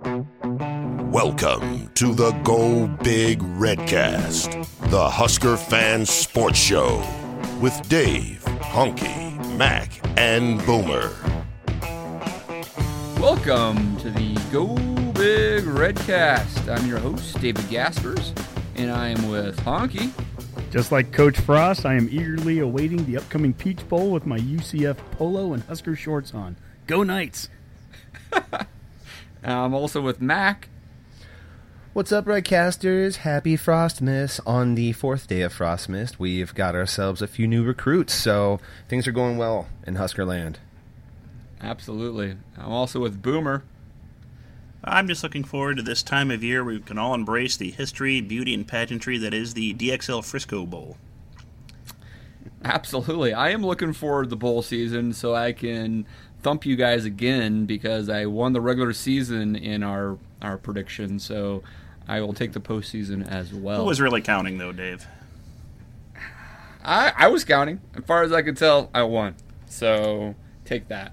Welcome to the Go Big Redcast, the Husker fan sports show with Dave, Honky, Mac, and Boomer. Welcome to the Go Big Redcast. I'm your host, David Gaspers, and I am with Honky. Just like Coach Frost, I am eagerly awaiting the upcoming Peach Bowl with my UCF polo and Husker shorts on. Go Knights! I'm also with Mac. What's up, Redcasters? Happy Frostmas. On the fourth day of Frostmas, we've got ourselves a few new recruits, so things are going well in Huskerland. Absolutely. I'm also with Boomer. I'm just looking forward to this time of year where we can all embrace the history, beauty, and pageantry that is the DXL Frisco Bowl. Absolutely. I am looking forward to the bowl season so I can thump you guys again because I won the regular season in our, our prediction. So I will take the postseason as well. Who was really counting, though, Dave? I, I was counting. As far as I could tell, I won. So take that.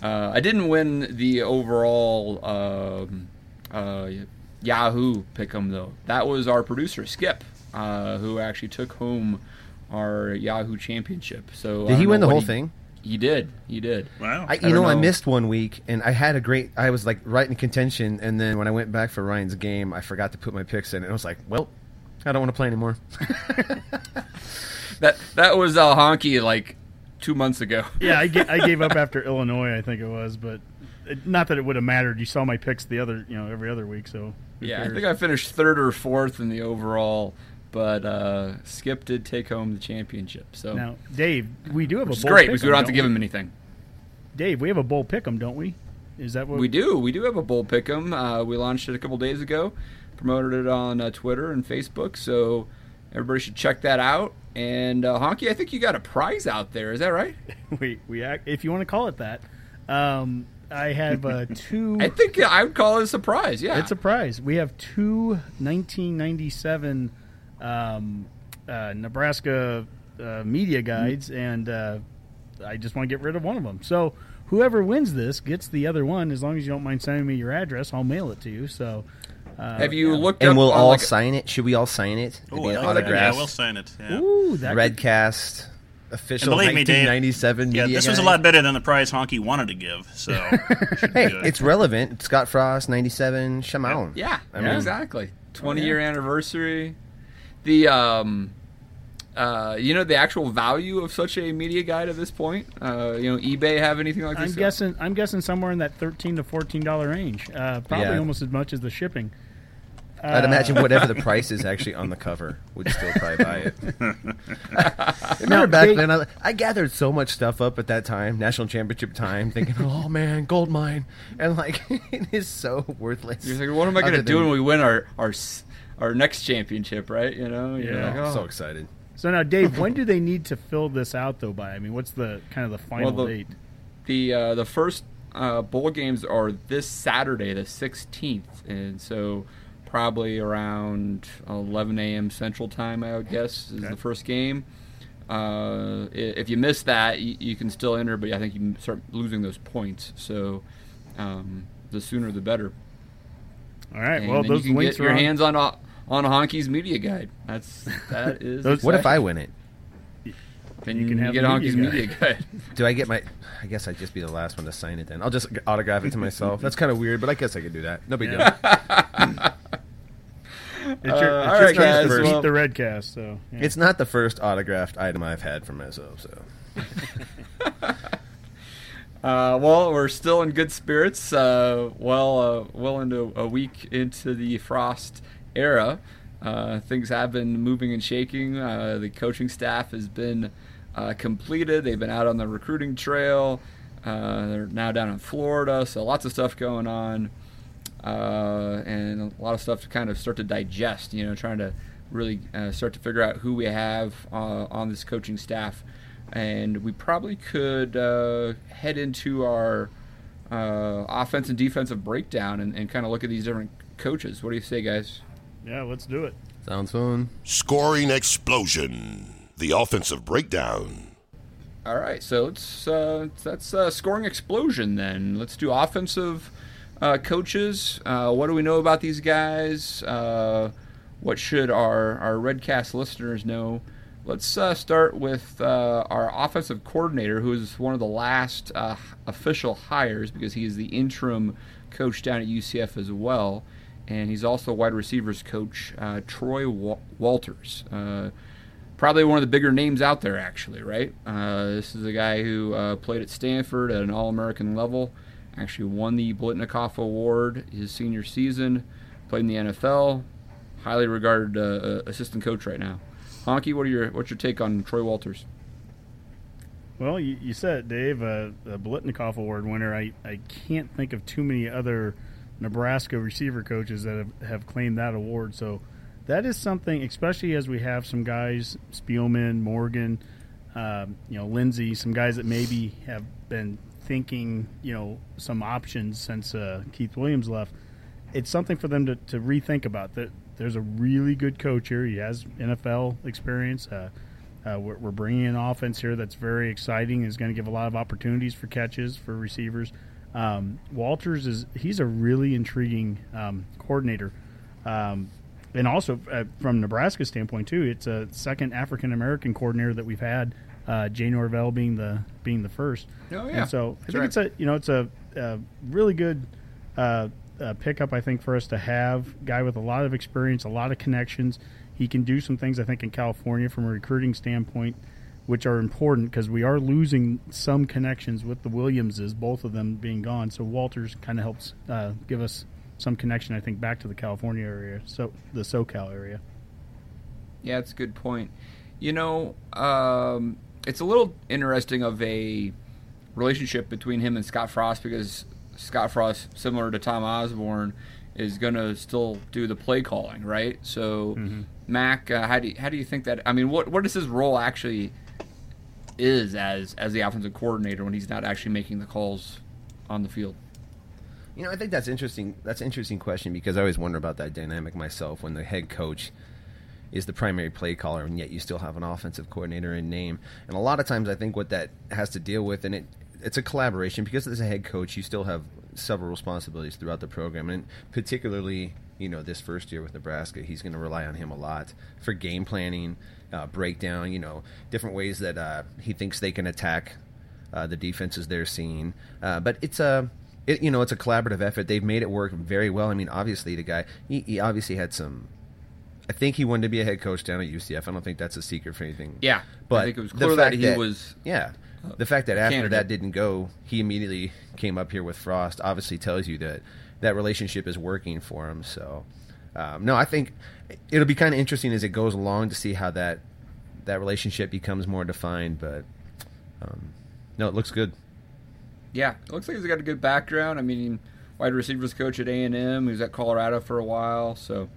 Uh, I didn't win the overall um, uh, Yahoo pick'em though. That was our producer Skip, uh, who actually took home our Yahoo championship. So Did he win the what whole thing? He did. You did. Wow. I, you don't know, I missed one week, and I had a great. I was like right in contention, and then when I went back for Ryan's game, I forgot to put my picks in, and I was like, "Well, I don't want to play anymore." That that was uh, honky like two months ago. Yeah, I, ga- I gave up after Illinois, I think it was, but it, not that it would have mattered. You saw my picks the other, you know, every other week, so. who Yeah, I think I finished third or fourth in the overall, but uh, Skip did take home the championship. So Now, Dave, we do have a bowl great because we don't have to give him anything. Dave, we have a bowl pick'em, don't we? Is that what We do. We do have a bowl pick'em. Uh, we launched it a couple days ago. Promoted it on uh, Twitter and Facebook, so everybody should check that out. And uh, Honky, I think you got a prize out there. Is that right? we we if you want to call it that. Um, I have uh, two. I think I would call it a surprise. Yeah, It's a prize. We have two 1997 um, uh, Nebraska uh, media guides, and uh, I just want to get rid of one of them. So whoever wins this gets the other one. As long as you don't mind sending me your address, I'll mail it to you. So uh, Have you yeah. looked and up we'll all like, sign it. Should we all sign it? Oh, be I an like that. autograph. Yeah, we'll sign it. Yeah. Ooh, that could- Redcast official And believe me, Dave, 1997 Yeah, media this was a lot better than the prize Honky wanted to give, so it should be Hey, good. it's relevant. Scott Frost, 97, Shimon. Yeah, I mean- exactly. Twenty year anniversary. The um, uh, you know the actual value of such a media guide at this point. Uh, you know, eBay have anything like this? I'm this? guessing. I'm guessing somewhere in that 13 to 14 dollar range. Uh, probably Yeah. almost as much as the shipping. I'd Uh, imagine whatever the price is actually on the cover would still probably buy it. Remember back they- then, I, I gathered so much stuff up at that time, national championship time, thinking, "Oh man, gold mine," and like it is so worthless. You're like, what am I going to do when we win our our s- our next championship? Right? You know. You're Yeah. like, I'm oh. so excited. So now, Dave, when do they need to fill this out though? By I mean, what's the kind of the final Well, the- date? the uh, the first uh, bowl games are this Saturday, the 16th, and so probably around 11 a.m. Central Time, I would guess, is the first game. Uh, if you miss that, you, you can still enter, but I think you start losing those points. So um, the sooner the better. All right. And well, those you can links get are your on- hands on uh, on Honky's media guide. That's that is. Those- What if I win it? Then You you can can have get Honky's media media guide. Do I get my? I guess I'd just be the last one to sign it. Then I'll just autograph it to myself. That's kind of weird, but I guess I could do that. No big deal. It's your, Uh, it's all your right, chance guys, to well- beat the redcast. So yeah. It's not the first autographed item I've had for myself. So Uh, well, we're still in good spirits. Uh, well, uh, well into a week into the Frost era, uh, things have been moving and shaking. Uh, the coaching staff has been uh, completed. They've been out on the recruiting trail. Uh, they're now down in Florida, so lots of stuff going on. uh, and a lot of stuff to kind of start to digest. You know, trying to really uh, start to figure out who we have on this coaching staff, and we probably could head into our offense and defensive breakdown and, and kind of look at these different coaches. What do you say, guys? Yeah, let's do it. Sounds fun. Scoring explosion. The offensive breakdown. All right, so let's uh, that's uh, scoring explosion. Then let's do offensive uh, coaches. Uh, what do we know about these guys? Uh, what should our our Redcast listeners know? Let's uh, start with our offensive coordinator, who is one of the last official hires because he is the interim coach down at UCF as well, and he's also wide receivers coach, Troy Walters probably one of the bigger names out there, actually, right? Uh, this is a guy who uh, played at Stanford at an All American level, actually won the Biletnikoff Award his senior season, played in the NFL, highly regarded uh, uh, assistant coach right now. Honky, what are your what's your take on Troy Walters? Well, you, you said it, Dave, uh, a Biletnikoff Award winner. I, I can't think of too many other Nebraska receiver coaches that have, have claimed that award. So that is something, especially as we have some guys, Spielman, Morgan, um, you know, Lindsey, some guys that maybe have been thinking, you know, some options since uh, Keith Williams left. It's something for them to, to rethink about. That there's a really good coach here. He has NFL experience. Uh, uh, we're, we're, bringing in offense here that's very exciting. Is going to give a lot of opportunities for catches for receivers. Um, Walters is he's a really intriguing um, coordinator. Um, and also uh, from Nebraska's standpoint too, it's a second African American coordinator that we've had. Uh, Jay Norvell being the being the first. Oh yeah. And so I think right. it's a you know it's a, a really good uh, uh, pickup I think for us to have guy with a lot of experience, a lot of connections. He can do some things I think in California from a recruiting standpoint, which are important because we are losing some connections with the Williamses, both of them being gone. So Walters kind of helps uh, give us some connection, I think, back to the California area, so the SoCal area. Yeah, it's a good point. You know, um, it's a little interesting of a relationship between him and Scott Frost because Scott Frost, similar to Tom Osborne, is going to still do the play calling, right? So, mm-hmm. Mac, uh, how do you, how do you think that? I mean, what what is his role actually is as as the offensive coordinator when he's not actually making the calls on the field? You know, I think that's interesting. That's an interesting question because I always wonder about that dynamic myself when the head coach is the primary play caller and yet you still have an offensive coordinator in name. And a lot of times I think what that has to deal with and it it's a collaboration because as a head coach you still have several responsibilities throughout the program and particularly you know this first year with Nebraska he's going to rely on him a lot for game planning uh, breakdown you know different ways that uh, he thinks they can attack uh, the defenses they're seeing uh, but it's a it, you know, it's a collaborative effort. They've made it work very well. I mean, obviously, the guy, he, he obviously had some. I think he wanted to be a head coach down at UCF. I don't think that's a secret for anything. Yeah, but I think it was clear that he that, was. Yeah, the fact that after candidate. that didn't go, he immediately came up here with Frost. Obviously, tells you that that relationship is working for him. So, um, no, I think it'll be kind of interesting as it goes along to see how that that relationship becomes more defined. But um, no, it looks good. Yeah, it looks like he's got a good background. I mean, wide receivers coach at A and M. He was at Colorado for a while, so.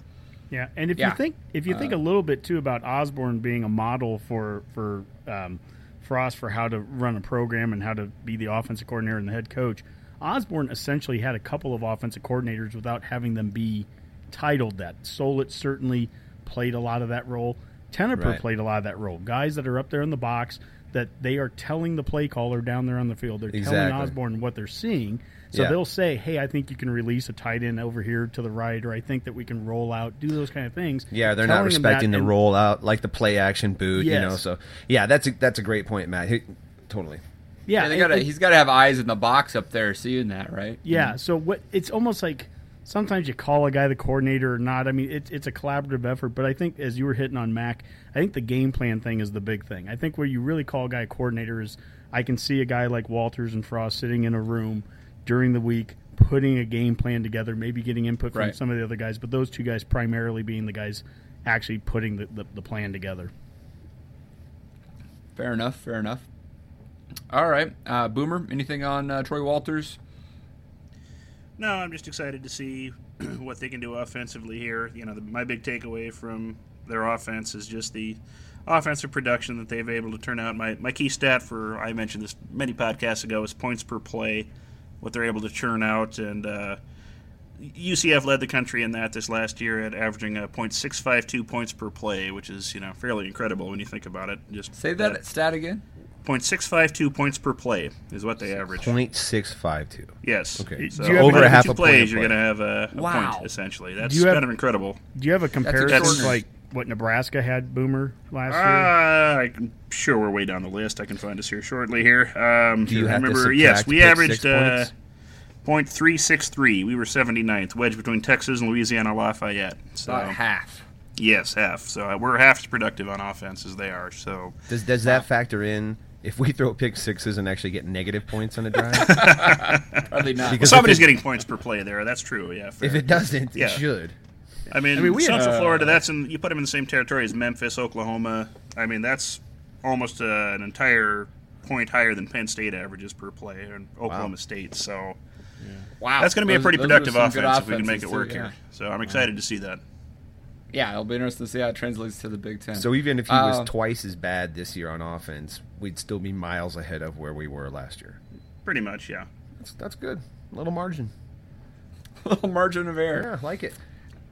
Yeah, and if yeah. you think if you think uh, a little bit too about Osborne being a model for for um, Frost for how to run a program and how to be the offensive coordinator and the head coach, Osborne essentially had a couple of offensive coordinators without having them be titled that. Solich certainly played a lot of that role. Tenopir right. played a lot of that role. Guys that are up there in the box that they are telling the play caller down there on the field. They're exactly. telling Osborne what they're seeing. So yeah. they'll say, "Hey, I think you can release a tight end over here to the right, or I think that we can roll out, do those kind of things." Yeah, they're not respecting the rollout, like the play action boot. Yes. You know, so yeah, that's a, that's a great point, Matt. He, totally. Yeah, yeah gotta, he's got to have eyes in the box up there, seeing that, right? Yeah. Mm-hmm. So what? It's almost like sometimes you call a guy the coordinator or not. I mean, it's it's a collaborative effort. But I think as you were hitting on Mac, I think the game plan thing is the big thing. I think where you really call a guy a coordinator is I can see a guy like Walters and Frost sitting in a room during the week putting a game plan together, maybe getting input from right. some of the other guys, but those two guys primarily being the guys actually putting the, the, the plan together. Fair enough. Fair enough. All right, uh, Boomer. Anything on uh, Troy Walters? No, I'm just excited to see what they can do offensively here. You know, the, my big takeaway from their offense is just the offensive production that they've able to turn out. My my key stat for I mentioned this many podcasts ago is points per play, what they're able to churn out, and uh, UCF led the country in that this last year at averaging a .652 points per play, which is you know fairly incredible when you think about it. Just Say that stat again. .652 points per play is what they average. Point six five two. Yes. Okay. So you over a- a half a plays, point you're going to have a, a Wow. point essentially. That's have- kind of incredible. Do you have a comparison extraordinary. like what Nebraska had Boomer last year? Uh, I'm sure we're way down the list. I can find us here shortly. Here, um, Do you have remember? subtract yes, we averaged six uh, points? point three six three. We were 79th, wedged between Texas and Louisiana Lafayette. So About half. yes, half. So uh, we're half as productive on offense as they are. So Does does that factor in if we throw pick sixes and actually get negative points on a drive? Probably not. Because somebody's it, getting points per play there. That's true. Yeah. fair. if it doesn't, Yeah. it should. I mean, I mean, we had- Central uh, Florida. That's in you put them in the same territory as Memphis, Oklahoma. I mean, that's almost uh, an entire point higher than Penn State averages per play and Oklahoma State. So wow. that's going to be a pretty productive some offense if we can make it work too, here. So I'm excited to see that. Yeah. yeah, it'll be interesting to see how it translates to the Big Ten. So even if he Uh, was twice as bad this year on offense, we'd still be miles ahead of where we were last year. Pretty much, yeah. That's, that's good. little margin. little margin of error. Yeah, like it.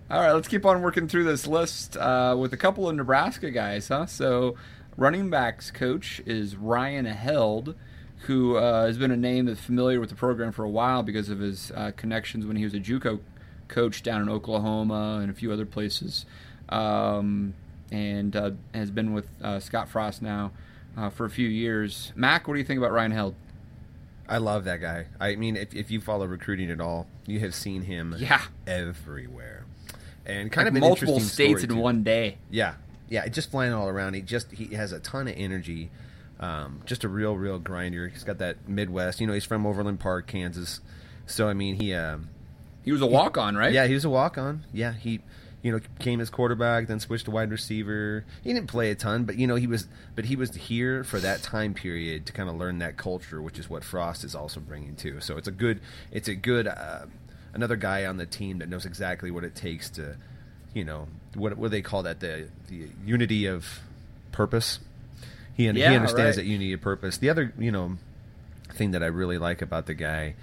All right, let's keep on working through this list uh, with a couple of Nebraska guys, huh? So, running backs coach is Ryan Held, who uh, has been a name that's familiar with the program for a while because of his uh, connections when he was a JUCO coach down in Oklahoma and a few other places, um, and uh, has been with uh, Scott Frost now uh, for a few years. Mac, what do you think about Ryan Held? I love that guy. I mean, if, if you follow recruiting at all, you have seen him Yeah. everywhere, and kind Like of multiple states in too. one day. Yeah, yeah, just flying all around. He just he has a ton of energy. Um, just a real, real grinder. He's got that Midwest. You know, he's from Overland Park, Kansas. So I mean, he um, He was a walk on, right? yeah, he was a walk on. Yeah, he you know came as quarterback, then switched to wide receiver. He didn't play a ton, but you know he was but he was here for that time period to kind of learn that culture, which is what Frost is also bringing too. So it's a good it's a good uh, another guy on the team that knows exactly what it takes to you know what what do they call that the the unity of purpose. He, Yeah, he understands right. that unity of purpose. The other you know thing that I really like about the guy,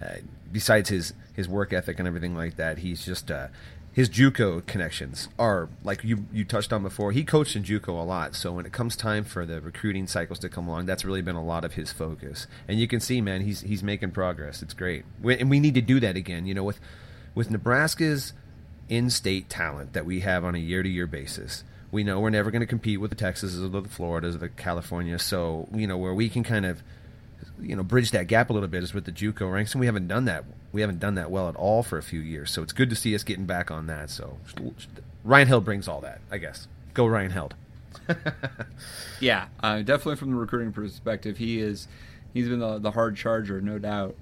uh, besides his his work ethic and everything like that, he's just uh, his JUCO connections are like you you touched on before. He coached in JUCO a lot, so when it comes time for the recruiting cycles to come along, that's really been a lot of his focus. And you can see, man, he's he's making progress. It's great, we, and we need to do that again. You know, with with Nebraska's in-state talent that we have on a year-to-year basis. We know we're never going to compete with the Texas or the Floridas or the California. So you know where we can kind of you know bridge that gap a little bit is with the JUCO ranks, and we haven't done that. We haven't done that well at all for a few years. So it's good to see us getting back on that. So Ryan Held brings all that, I guess. Go Ryan Held. Yeah, uh, definitely from the recruiting perspective, he is he's been the, the hard charger, no doubt.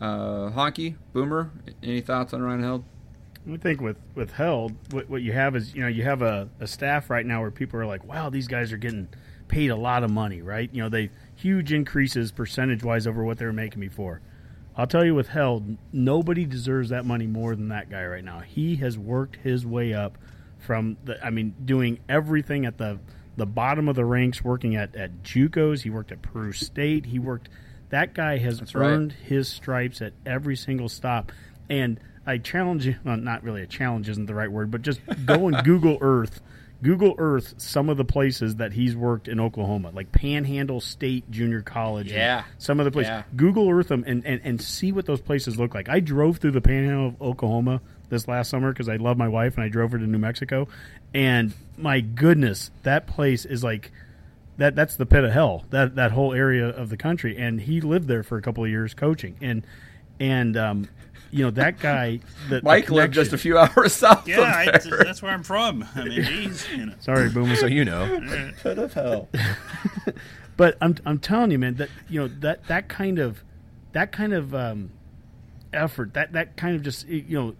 Uh, Honky, Boomer, any thoughts on Ryan Held? I think with with Held, what, what you have is you know you have a, a staff right now where people are like, wow, these guys are getting paid a lot of money, right? You know, they huge increases percentage wise over what they were making before. I'll tell you with Held, nobody deserves that money more than that guy right now. He has worked his way up from the, I mean, doing everything at the the bottom of the ranks, working at at JUCOs. He worked at Peru State. He worked. That guy has That's right. earned his stripes at every single stop. And I challenge you, well, not really a challenge isn't the right word, but just go and Google Earth. Google Earth some of the places that he's worked in Oklahoma, like Panhandle State Junior College. Yeah. Some of the places. Yeah. Google Earth them and, and, and see what those places look like. I drove through the Panhandle of Oklahoma this last summer because I love my wife and I drove her to New Mexico. And my goodness, that place is like that that's the pit of hell that that whole area of the country and he lived there for a couple of years coaching and and um you know that guy the, the Mike lived just a few hours south Yeah, I, of there. that's where I'm from. I mean, he's you know. sorry boomer So you know, Pit of hell. but I'm I'm telling you, man, that you know that that kind of that kind of um, effort, that that kind of just you know,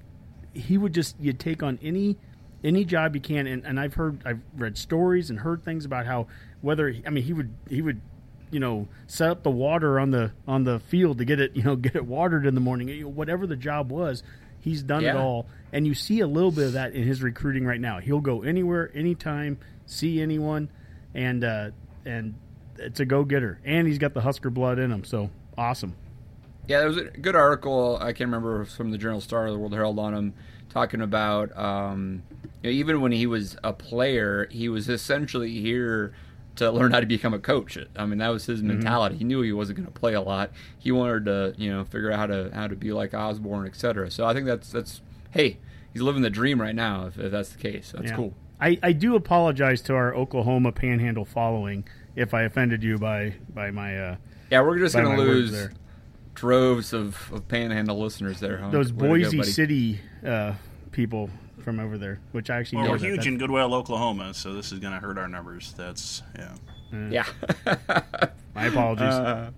he would just you take on any any job you can, and, and I've heard I've read stories and heard things about how whether I mean he would he would you know set up the water on the on the field to get it you know get it watered in the morning. You know, whatever the job was, he's done it all. And you see a little bit of that in his recruiting right now. He'll go anywhere, anytime, see anyone, and uh, and it's a go getter. And he's got the Husker blood in him. So awesome. Yeah, there was a good article. I can't remember if it was from the Journal Star or the World Herald on him talking about um, you know, even when he was a player, he was essentially here to learn how to become a coach. I mean, that was his mentality. He knew he wasn't going to play a lot. He wanted to, you know, figure out how to how to be like Osborne, et cetera. So I think that's that's hey, he's living the dream right now. If, if that's the case, that's Yeah. cool. I, I do apologize to our Oklahoma Panhandle following if I offended you by by my uh, Yeah, we're just going to lose droves of, of Panhandle listeners there. Huh? those Way to go, Boise. City uh, people from over there, which I actually well, we're that. huge That's- in Goodwell, Oklahoma, so this is going to hurt our numbers. That's yeah. Yeah. My apologies. Uh,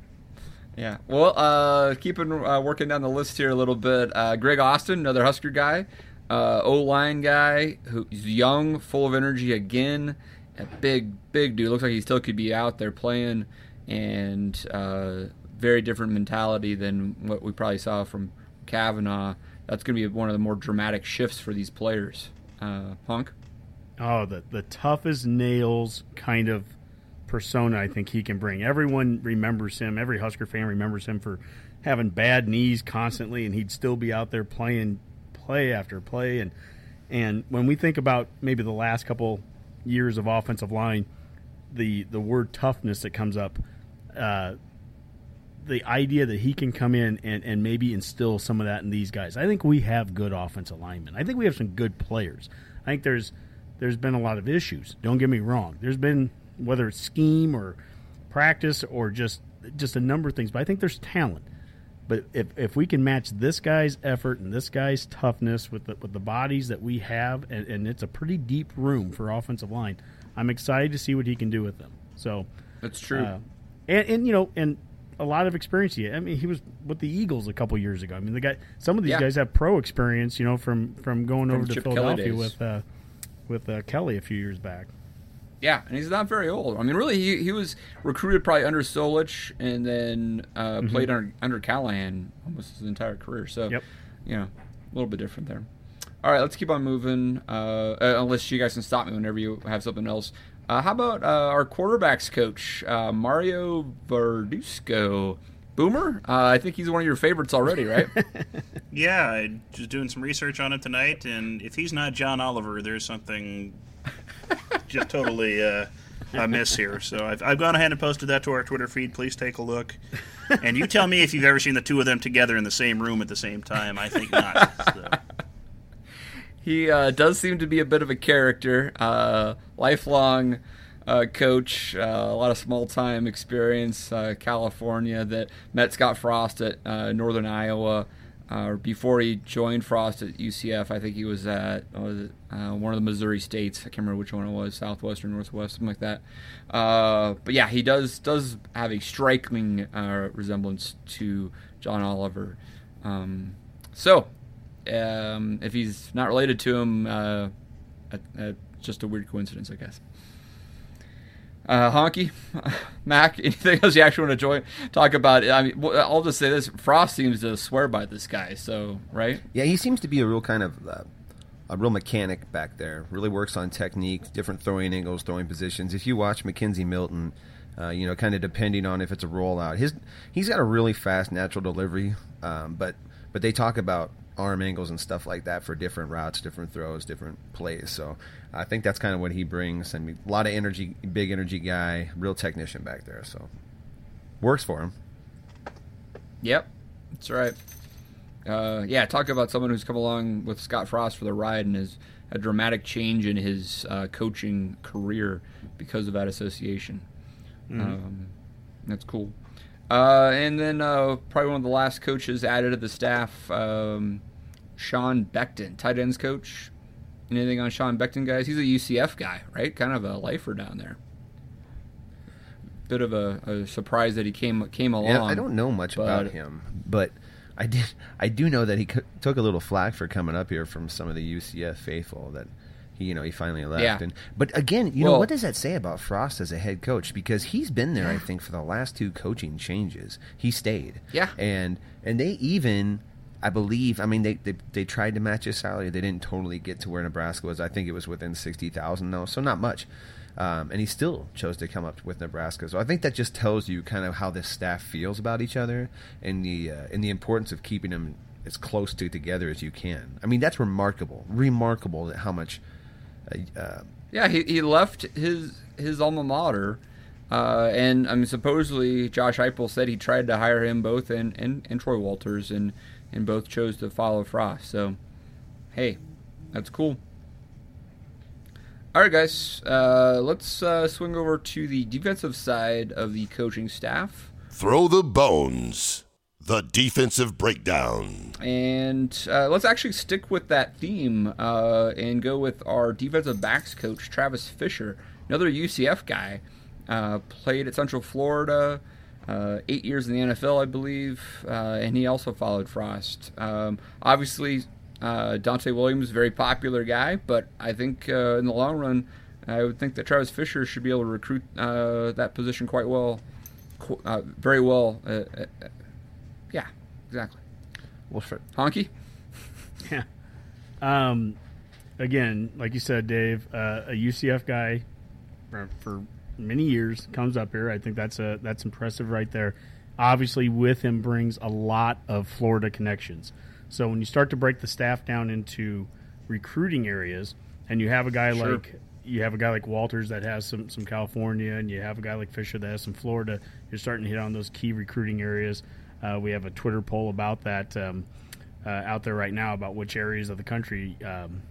yeah. Well, uh, keeping uh, working down the list here a little bit. Uh, Greg Austin, another Husker guy, uh, O line guy who's young, full of energy again. A big, big dude. Looks like he still could be out there playing, and uh, very different mentality than what we probably saw from Cavanaugh. That's going to be one of the more dramatic shifts for these players. Uh, Punk. oh, the the tough as nails kind of persona I think he can bring. Everyone remembers him. Every Husker fan remembers him for having bad knees constantly, and he'd still be out there playing play after play. And and when we think about maybe the last couple years of offensive line, the the word toughness that comes up. Uh, the idea that he can come in and, and maybe instill some of that in these guys. I think we have good offensive linemen. I think we have some good players. I think there's there's been a lot of issues. Don't get me wrong. There's been whether it's scheme or practice or just just a number of things, but I think there's talent. But if, if we can match this guy's effort and this guy's toughness with the, with the bodies that we have, and, and it's a pretty deep room for offensive line, I'm excited to see what he can do with them. So That's true. uh, and, and you know, and a lot of experience. He, I mean, he was with the Eagles a couple years ago. I mean, the guy. Some of these Yeah. guys have pro experience. You know, from from going From over to Chip Kelly Philadelphia with uh, with uh, Kelly a few years back. Yeah, and he's not very old. I mean, really, he, he was recruited probably under Solich and then uh, played under, under Callahan almost his entire career. So, Yep. you know, a little bit different there. All right, let's keep on moving. Uh, uh, unless you guys can stop me whenever you have something else. Uh, how about uh, our quarterbacks coach, uh, Mario Verduzco? Boomer? Uh, I think he's one of your favorites already, right? Yeah, I just doing some research on him tonight, and if he's not John Oliver, there's something just totally uh, amiss here. So I've, I've gone ahead and posted that to our Twitter feed. Please take a look, and you tell me if you've ever seen the two of them together in the same room at the same time. I think not. So. He uh, does seem to be a bit of a character, uh, lifelong uh, coach, uh, a lot of small time experience, uh, California that met Scott Frost at uh, Northern Iowa. Before he joined Frost at UCF, I think he was at was it, one of the Missouri states. I can't remember which one it was, Southwest or Northwest, something like that. But yeah, he does does have a striking resemblance to John Oliver. Um, so um, if he's not related to him, uh, uh, uh, just a weird coincidence, I guess. Uh, Honky, Mac, anything else you actually want to join, talk about? I mean, I'll just say this: Frost seems to swear by this guy. So, right? Yeah, he seems to be a real kind of uh, a real mechanic back there. Really works on technique, different throwing angles, throwing positions. If you watch McKenzie Milton, uh, you know, kind of depending on if it's a rollout, his he's got a really fast natural delivery. Um, but but they talk about arm angles and stuff like that for different routes, different throws, different plays. So I think that's kind of what he brings. I mean, a lot of energy, big energy guy, real technician back there. So works for him. Yep, that's right. Uh, yeah, talk about someone who's come along with Scott Frost for the ride and has a dramatic change in his uh, coaching career because of that association. Um, that's cool. Uh, and then uh, probably one of the last coaches added to the staff, um, Sean Beckton, tight ends coach. Anything on Sean Beckton, guys? He's a UCF guy, right? Kind of a lifer down there. Bit of a, a surprise that he came came along. Yeah, I don't know much about him, but I did. I do know that he took a little flack for coming up here from some of the UCF faithful. That he, you know, he finally left. Yeah. And but again, you know, what does that say about Frost as a head coach? Because he's been there, I think, for the last two coaching changes. He stayed. Yeah. And and they even. I believe. I mean, they, they they tried to match his salary. They didn't totally get to where Nebraska was. I think it was within sixty thousand though, so not much. Um, and he still chose to come up with Nebraska. So I think that just tells you kind of how this staff feels about each other and the uh, and the importance of keeping them as close to together as you can. I mean, that's remarkable, remarkable that how much. Uh, uh, Yeah, he, he left his his alma mater, uh, and I mean supposedly Josh Heupel said he tried to hire him both and, and, and Troy Walters, and and both chose to follow Frost. So, hey, that's cool. All right, guys, uh, let's uh, swing over to the defensive side of the coaching staff. Throw the bones. The defensive breakdown. And uh, let's actually stick with that theme uh, and go with our defensive backs coach, Travis Fisher, another UCF guy. Uh, played at Central Florida, uh, eight years in the NFL, I believe, uh, and he also followed Frost. Um, obviously, uh, Donte Williams, very popular guy, but I think uh, in the long run, I would think that Travis Fisher should be able to recruit uh, that position quite well, uh, very well. Uh, uh, uh, yeah, exactly. well, for, Honky? Yeah. Um, again, like you said, Dave, uh, a UCF guy for, for many years comes up here. I think that's a that's impressive right there. Obviously, with him brings a lot of Florida connections. So when you start to break the staff down into recruiting areas, and you have a guy Sure. like you have a guy like Walters that has some some California, and you have a guy like Fisher that has some Florida. You're starting to hit on those key recruiting areas. Uh, we have a Twitter poll about that um, uh, out there right now about which areas of the country, um,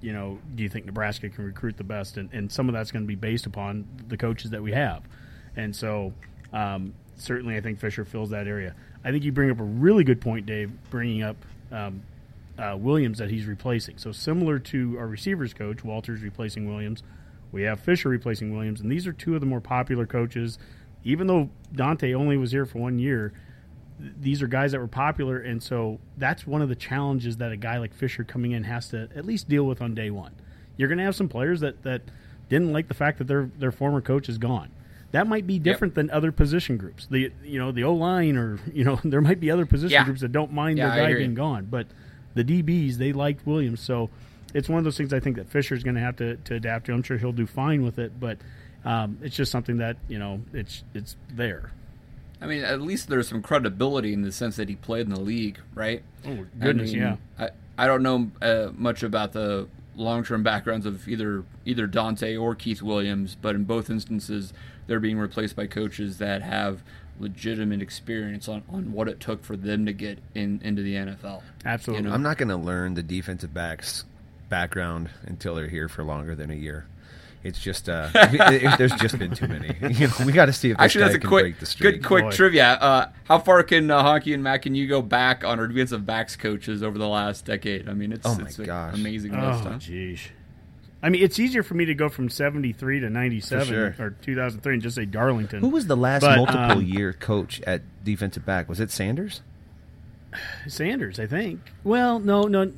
you know, do you think Nebraska can recruit the best? And, and some of that's going to be based upon the coaches that we have. And so, um, certainly, I think Fisher fills that area. I think you bring up a really good point, Dave, bringing up um, uh, Williams that he's replacing. So similar to our receivers coach, Walters replacing Williams, we have Fisher replacing Williams, and these are two of the more popular coaches. Even though Donte only was here for one year, these are guys that were popular, and so that's one of the challenges that a guy like Fisher coming in has to at least deal with on day one. You're going to have some players that, that didn't like the fact that their their former coach is gone. That might be different than other position groups. The you know the O line or you know there might be other position Yeah. groups that don't mind Yeah, their guy you. being gone, but the DBs they liked Williams, so it's one of those things I think that Fisher's going to have to to adapt to. I'm sure he'll do fine with it, but um, it's just something that you know it's it's there. I mean, at least there's some credibility in the sense that he played in the league, right? Oh goodness, I mean, yeah. I, I don't know uh, much about the long-term backgrounds of either either Donte or Keith Williams, but in both instances, they're being replaced by coaches that have legitimate experience on, on what it took for them to get in into the NFL. Absolutely. You know? I'm not going to learn the defensive backs background until they're here for longer than a year. It's just uh, it- it- there's just been too many. You know, we got to see if this Actually, guy that's a can quick, break the streak. good, quick Boy. trivia. Uh, how far can uh, Honky and Matt can you go back on our defensive backs coaches over the last decade? I mean, it's, Oh my it's gosh. amazing Oh, list. Huh? jeez. I mean, it's easier for me to go from 73 to 97 sure. or 2003 and just say Darlington. Who was the last But, multiple um, year coach at defensive back? Was it Sanders? Sanders, I think. Well, no, no.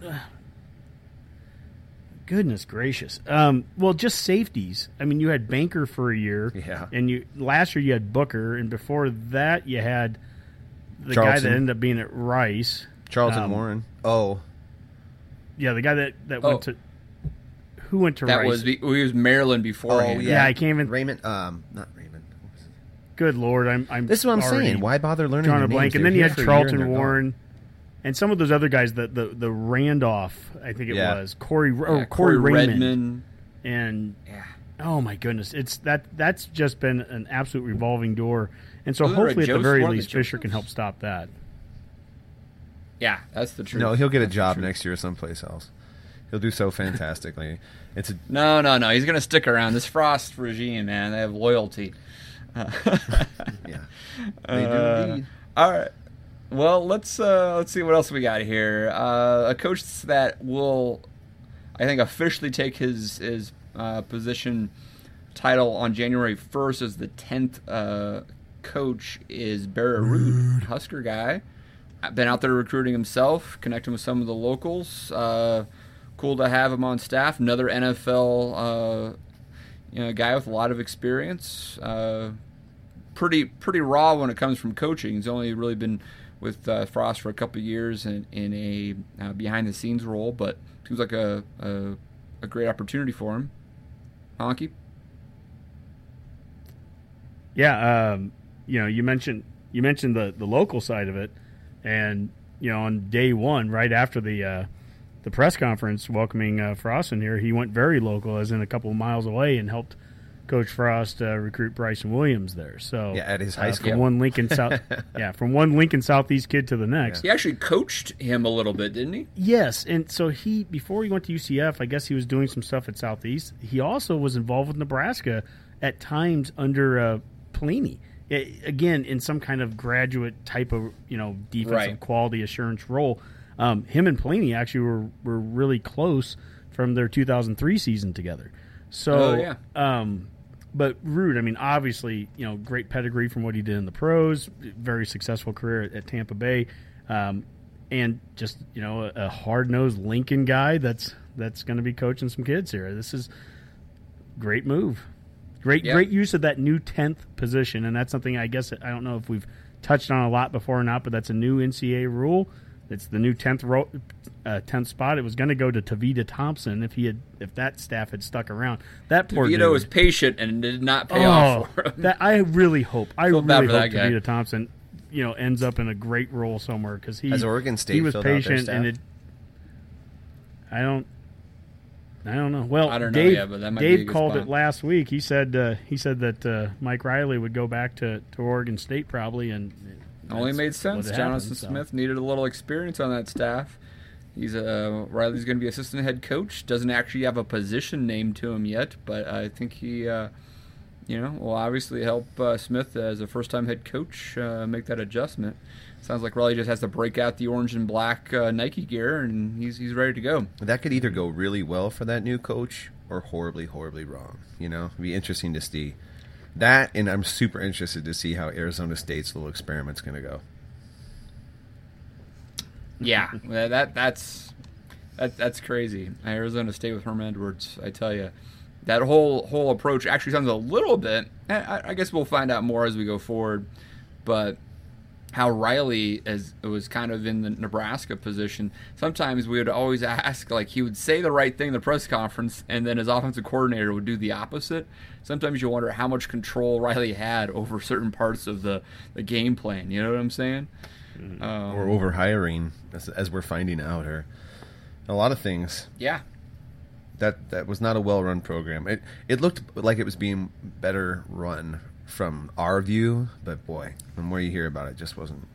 Goodness gracious. Um, well, just safeties. I mean, you had Banker for a year. Yeah. And you last year you had Booker, and before that you had the guy that ended up being at Rice. Charlton Um, Warren. Oh, Yeah, the guy that, that Oh. went to. Who went to That Rice? was he was Maryland beforehand. oh Yeah, I can't even- Raymond. Um, not Raymond. Good lord, I'm. I'm This is what I'm saying. Why bother learning? drawing a blank. And then you had for a year and Charlton they're gone. Warren, and some of those other guys. The the, the Randolph, I think it Yeah. was Corey or Yeah, Corey, Raymond, Redmond. and Yeah. oh my goodness, it's that that's just been an absolute revolving door. And so Wasn't there a hopefully, at the very one the least, Fisher can help stop that. Yeah, that's the truth. No, he'll get a That's job next year someplace else. He'll do so fantastically. It's a No, no, no. He's going to stick around. This Frost regime, man, they have loyalty. Yeah. They do Uh, all right. Well, let's uh, let's see what else we got here. Uh, a coach that will, I think, officially take his his uh, position title on January first as the tenth uh, coach is Barrett Ruud, Husker guy. Been out there recruiting himself, connecting with some of the locals. Uh, cool to have him on staff. Another NFL uh, you know, guy with a lot of experience. Uh, pretty pretty raw when it comes from coaching. He's only really been with uh, Frost for a couple years in, in a uh, behind the scenes role, but seems like a, a, a great opportunity for him. Honky. Yeah, um, you know, you mentioned you mentioned the the local side of it, and you know, on day one, right after the uh, the press conference welcoming uh, Frost in here, he went very local, as in a couple of miles away, and helped Coach Frost uh, recruit Bryson Williams there. So Yeah, at his high uh, school. from one Lincoln South, yeah, from one Lincoln Southeast kid to the next. He actually coached him a little bit, didn't he? Yes, and so he before he went to UCF, I guess he was doing some stuff at Southeast. He also was involved with Nebraska at times under uh, Pelini. I- again, in some kind of graduate type of you know defensive Right. quality assurance role. Um, him and Pelini actually were were really close from their 2003 season together. So Oh, yeah. um, but Ruud, I mean, obviously, you know, great pedigree from what he did in the pros, very successful career at, at Tampa Bay, um, and just you know, a, a hard nosed Lincoln guy that's that's going to be coaching some kids here. This is great move, great great use of that new tenth position, and that's something I guess I don't know if we've touched on a lot before or not, but that's a new NCAA rule. It's the new tenth ro- uh, tenth spot. It was going to go to Tavita Thompson if he had if that staff had stuck around. That poor Vito dude. was patient and did not pay Oh, off for him. that I really hope. I Feel really hope. Tavita Thompson, you know, ends up in a great role somewhere because he Has Oregon State he was filled out their patient and it. I don't. I don't know. Well, I don't know Dave, yet, but that might Dave good called spot. it last week. He said uh, he said that uh, Mike Riley would go back to, to Oregon State probably, and Only made sense. Jonathan happened, so. Smith needed a little experience on that staff. He's uh, Riley's going to be assistant head coach. Doesn't actually have a position named to him yet, but I think he, uh, you know, will obviously help uh, Smith as a first-time head coach uh, make that adjustment. Sounds like Riley just has to break out the orange and black uh, Nike gear, and he's he's ready to go. That could either go really well for that new coach or horribly, horribly wrong. You know, it'd be interesting to see that, and I'm super interested to see how Arizona State's little experiment's going to go. Yeah, that that's that, that's crazy. Arizona State with Herm Edwards, I tell you, that whole whole approach actually sounds a little bit. Eh, I, I guess we'll find out more as we go forward, but how Riley as was kind of in the Nebraska position. Sometimes we would always ask, like he would say the right thing in the press conference, and then his offensive coordinator would do the opposite. Sometimes you wonder how much control Riley had over certain parts of the, the game plan. You know what I'm saying? Um, Or over hiring, as, as we're finding out, or a lot of things. yeah, That that was not a well run program. It it looked like it was being better run from our view, but boy, the more you hear about it, it just wasn't.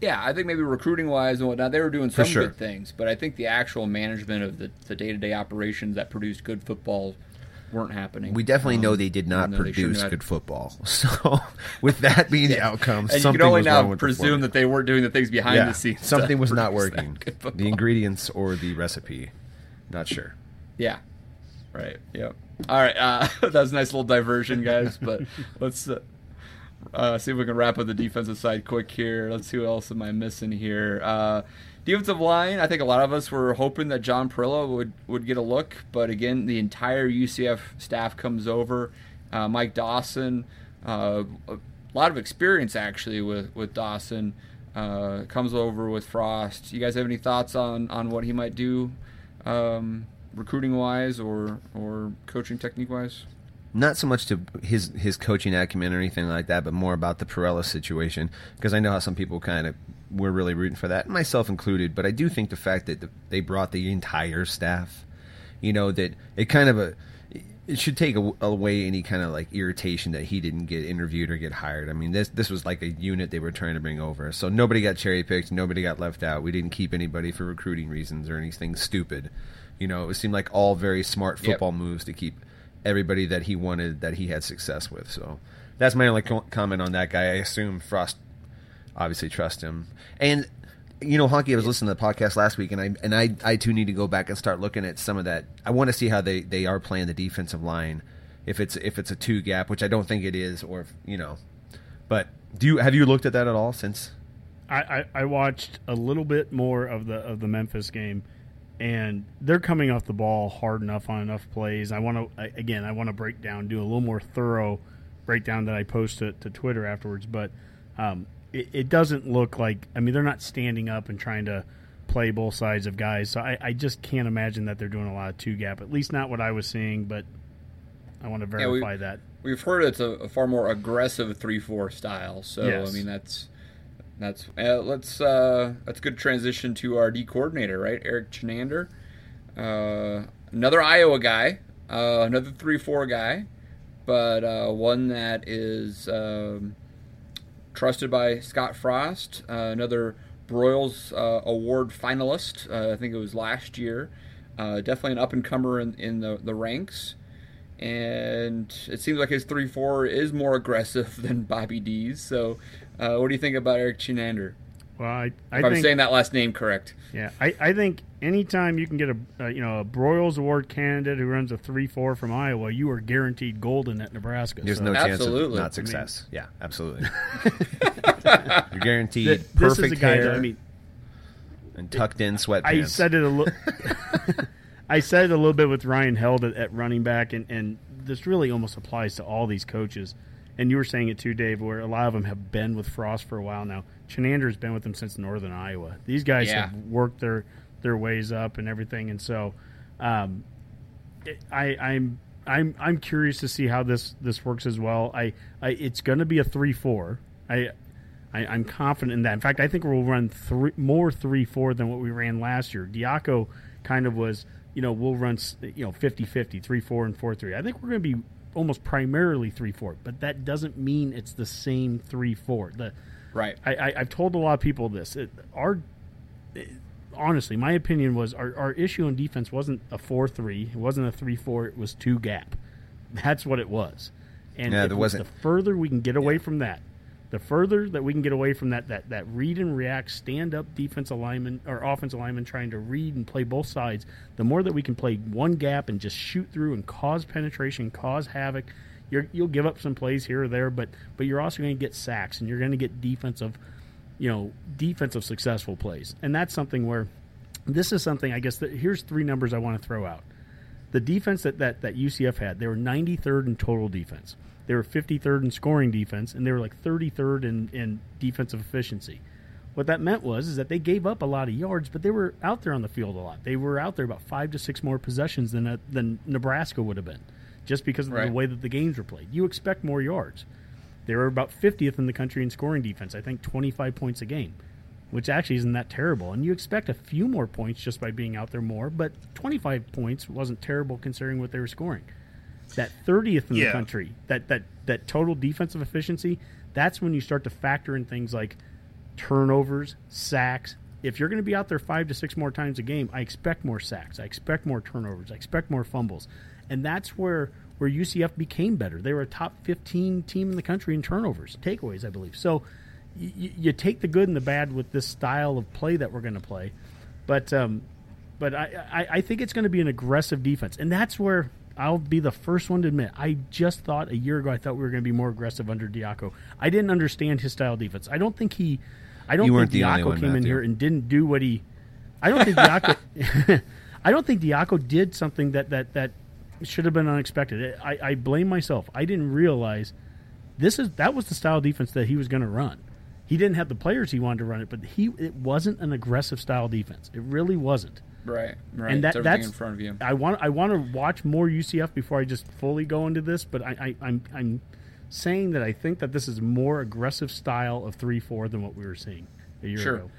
Yeah, I think maybe recruiting wise and whatnot, they were doing some sure. good things, but I think the actual management of the the day to day operations that produced good football weren't happening. We definitely Um, know they did not even though they shouldn't produce good football. So, with that being the outcome, And you something can only now presume that they weren't doing the things behind yeah, the scenes. something was not working. The ingredients or the recipe, not sure. Yeah. Right. Yep. All right. Uh, that was a nice little diversion, guys. But let's uh, uh, see if we can wrap up the defensive side quick here. Let's see what else am I missing here. Uh, defensive line. I think a lot of us were hoping that John Parrella would would get a look, but again, the entire UCF staff comes over. Uh, Mike Dawson, uh, a lot of experience actually with with Dawson. Uh, comes over with Frost. You guys have any thoughts on on what he might do? Um, recruiting wise or or coaching technique wise? Not so much to his his coaching acumen or anything like that, but more about the Parrella situation because I know how some people kind of were really rooting for that, myself included. But I do think the fact that the, they brought the entire staff, you know, that it kind of a it should take a- away any kind of like irritation that he didn't get interviewed or get hired. I mean, this this was like a unit they were trying to bring over, so nobody got cherry picked, nobody got left out. We didn't keep anybody for recruiting reasons or anything stupid. You know, it seemed like all very smart Yep. football moves to keep everybody that he wanted that he had success with. So that's my only co- comment on that guy. I assume Frost obviously trust him. And you know, Honky, I was listening to the podcast last week, and I and I I too need to go back and start looking at some of that. I want to see how they they are playing the defensive line. If it's if it's a two gap, which I don't think it is, or if, you know, but do you have you looked at that at all since? I, I, I watched a little bit more of the of the Memphis game, and they're coming off the ball hard enough on enough plays. I want to again, I want to break down, do a little more thorough breakdown that I post to, to Twitter afterwards. But um, it, it, doesn't look like. I mean, they're not standing up and trying to play both sides of guys. So I, I just can't imagine that they're doing a lot of two gap. At least not what I was seeing. But I want to verify yeah, we, that. We've heard it's a, a, far more aggressive three four style. So yes. I mean that's that's uh, let's uh, that's a good transition to our D coordinator, right? Erik Chinander, uh, another Iowa guy, uh, another three four guy, but uh, one that is um, trusted by Scott Frost, uh, another Broyles Award finalist. I think it was last year. definitely an up and comer in, in the, the ranks and it seems like his three four is more aggressive than Bobby D's. So, uh, what do you think about Erik Chinander? Well, I, I if I'm saying that last name correct. Yeah, I, I think anytime you can get a uh, you know a Broyles Award candidate who runs a three four from Iowa, you are guaranteed golden at Nebraska. There's so. no absolutely. chance of not success. I mean, yeah, absolutely. You're guaranteed the, perfect hair. That, I mean, and tucked in sweatpants. I said it a little. I said it a little bit with Ryan Held at, at running back, and, and this really almost applies to all these coaches. And you were saying it too, Dave, where a lot of them have been with Frost for a while now. Chinander's been with them since Northern Iowa. These guys yeah. have worked their their ways up and everything, and so um, it, I, I'm I'm I'm curious to see how this this works as well. I, I it's going to be a three four. I, I am confident in that. In fact, I think we'll run three more three four than what we ran last year. Diaco kind of was you know, we'll run, you know, 50 50, 3 4, and 4 3. I think we're going to be almost primarily 3 4, but that doesn't mean it's the same 3 4. The, right. I, I, have told a lot of people this. It, our, it, honestly, my opinion was our, our issue on defense wasn't a 4 3, it wasn't a 3 4, it was two gap. That's what it was. And yeah, there wasn't. the further we can get away yeah. from that, the further that we can get away from that that that read and react, stand up defense alignment or offense alignment trying to read and play both sides, the more that we can play one gap and just shoot through and cause penetration, cause havoc. you will give up some plays here or there, but but you're also going to get sacks and you're going to get defensive, you know, defensive successful plays, and that's something where this is something I guess that here's three numbers I want to throw out. The defense that, that, that UCF had, they were 93rd in total defense. They were 53rd in scoring defense, and they were like 33rd in, in defensive efficiency. What that meant was is that they gave up a lot of yards, but they were out there on the field a lot. They were out there about five to six more possessions than a, than Nebraska would have been, just because of right. the way that the games were played. You expect more yards. They were about 50th in the country in scoring defense. I think 25 points a game, which actually isn't that terrible. And you expect a few more points just by being out there more, but 25 points wasn't terrible considering what they were scoring that 30th in yeah. the country, that, that, that total defensive efficiency, that's when you start to factor in things like turnovers, sacks. If you're going to be out there five to six more times a game, I expect more sacks. I expect more turnovers. I expect more fumbles. And that's where, where UCF became better. They were a top 15 team in the country in turnovers, takeaways, I believe. So you, you take the good and the bad with this style of play that we're going to play. But, um, but I, I, I think it's going to be an aggressive defense. And that's where I'll be the first one to admit I just thought a year ago I thought we were going to be more aggressive under Diaco. I didn't understand his style defense. I don't think he. I don't think Diaco came Matthew. in here and didn't do what he. I don't think Diaco. I don't think Diaco did something that that that should have been unexpected. I, I blame myself. I didn't realize this is that was the style defense that he was going to run. He didn't have the players he wanted to run it, but he it wasn't an aggressive style defense. It really wasn't. Right, right. And that, that's in front of you. I want I want to watch more UCF before I just fully go into this, but I, I I'm I'm saying that I think that this is more aggressive style of three four than what we were seeing a year sure. ago.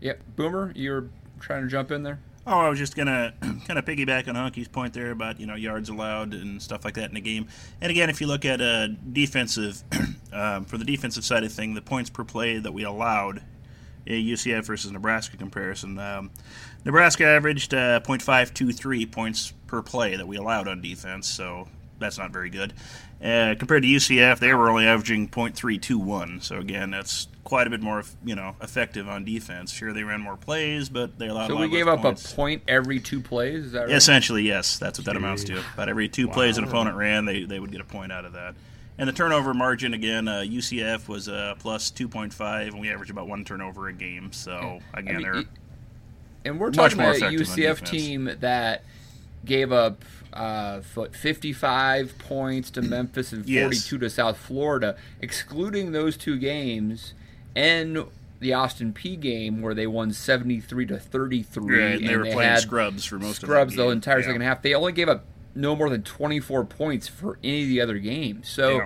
Yep, Boomer, you're trying to jump in there. Oh, I was just gonna kind of piggyback on Hunky's point there about you know yards allowed and stuff like that in the game. And again, if you look at uh, defensive um, for the defensive side of thing, the points per play that we allowed, a UCF versus Nebraska comparison, um, Nebraska averaged uh, .523 points per play that we allowed on defense, so that's not very good. Uh, compared to UCF, they were only averaging .321. So again, that's quite a bit more, you know, effective on defense. Sure, they ran more plays, but they allowed. So we gave up points. a point every two plays. Is that right? Essentially, yes. That's what Jeez. that amounts to. About every two wow. plays an opponent ran, they they would get a point out of that. And the turnover margin again, uh, UCF was uh, plus 2.5, and we averaged about one turnover a game. So again, I mean, they're and we're talking about a UCF team that gave up uh, 55 points to Memphis and Yes. 42 to South Florida, excluding those two games and the Austin P game where they won 73 to 33 Right, and they were playing had scrubs for most of scrubs the game. entire Yeah. second half. They only gave up no more than 24 points for any of the other games. So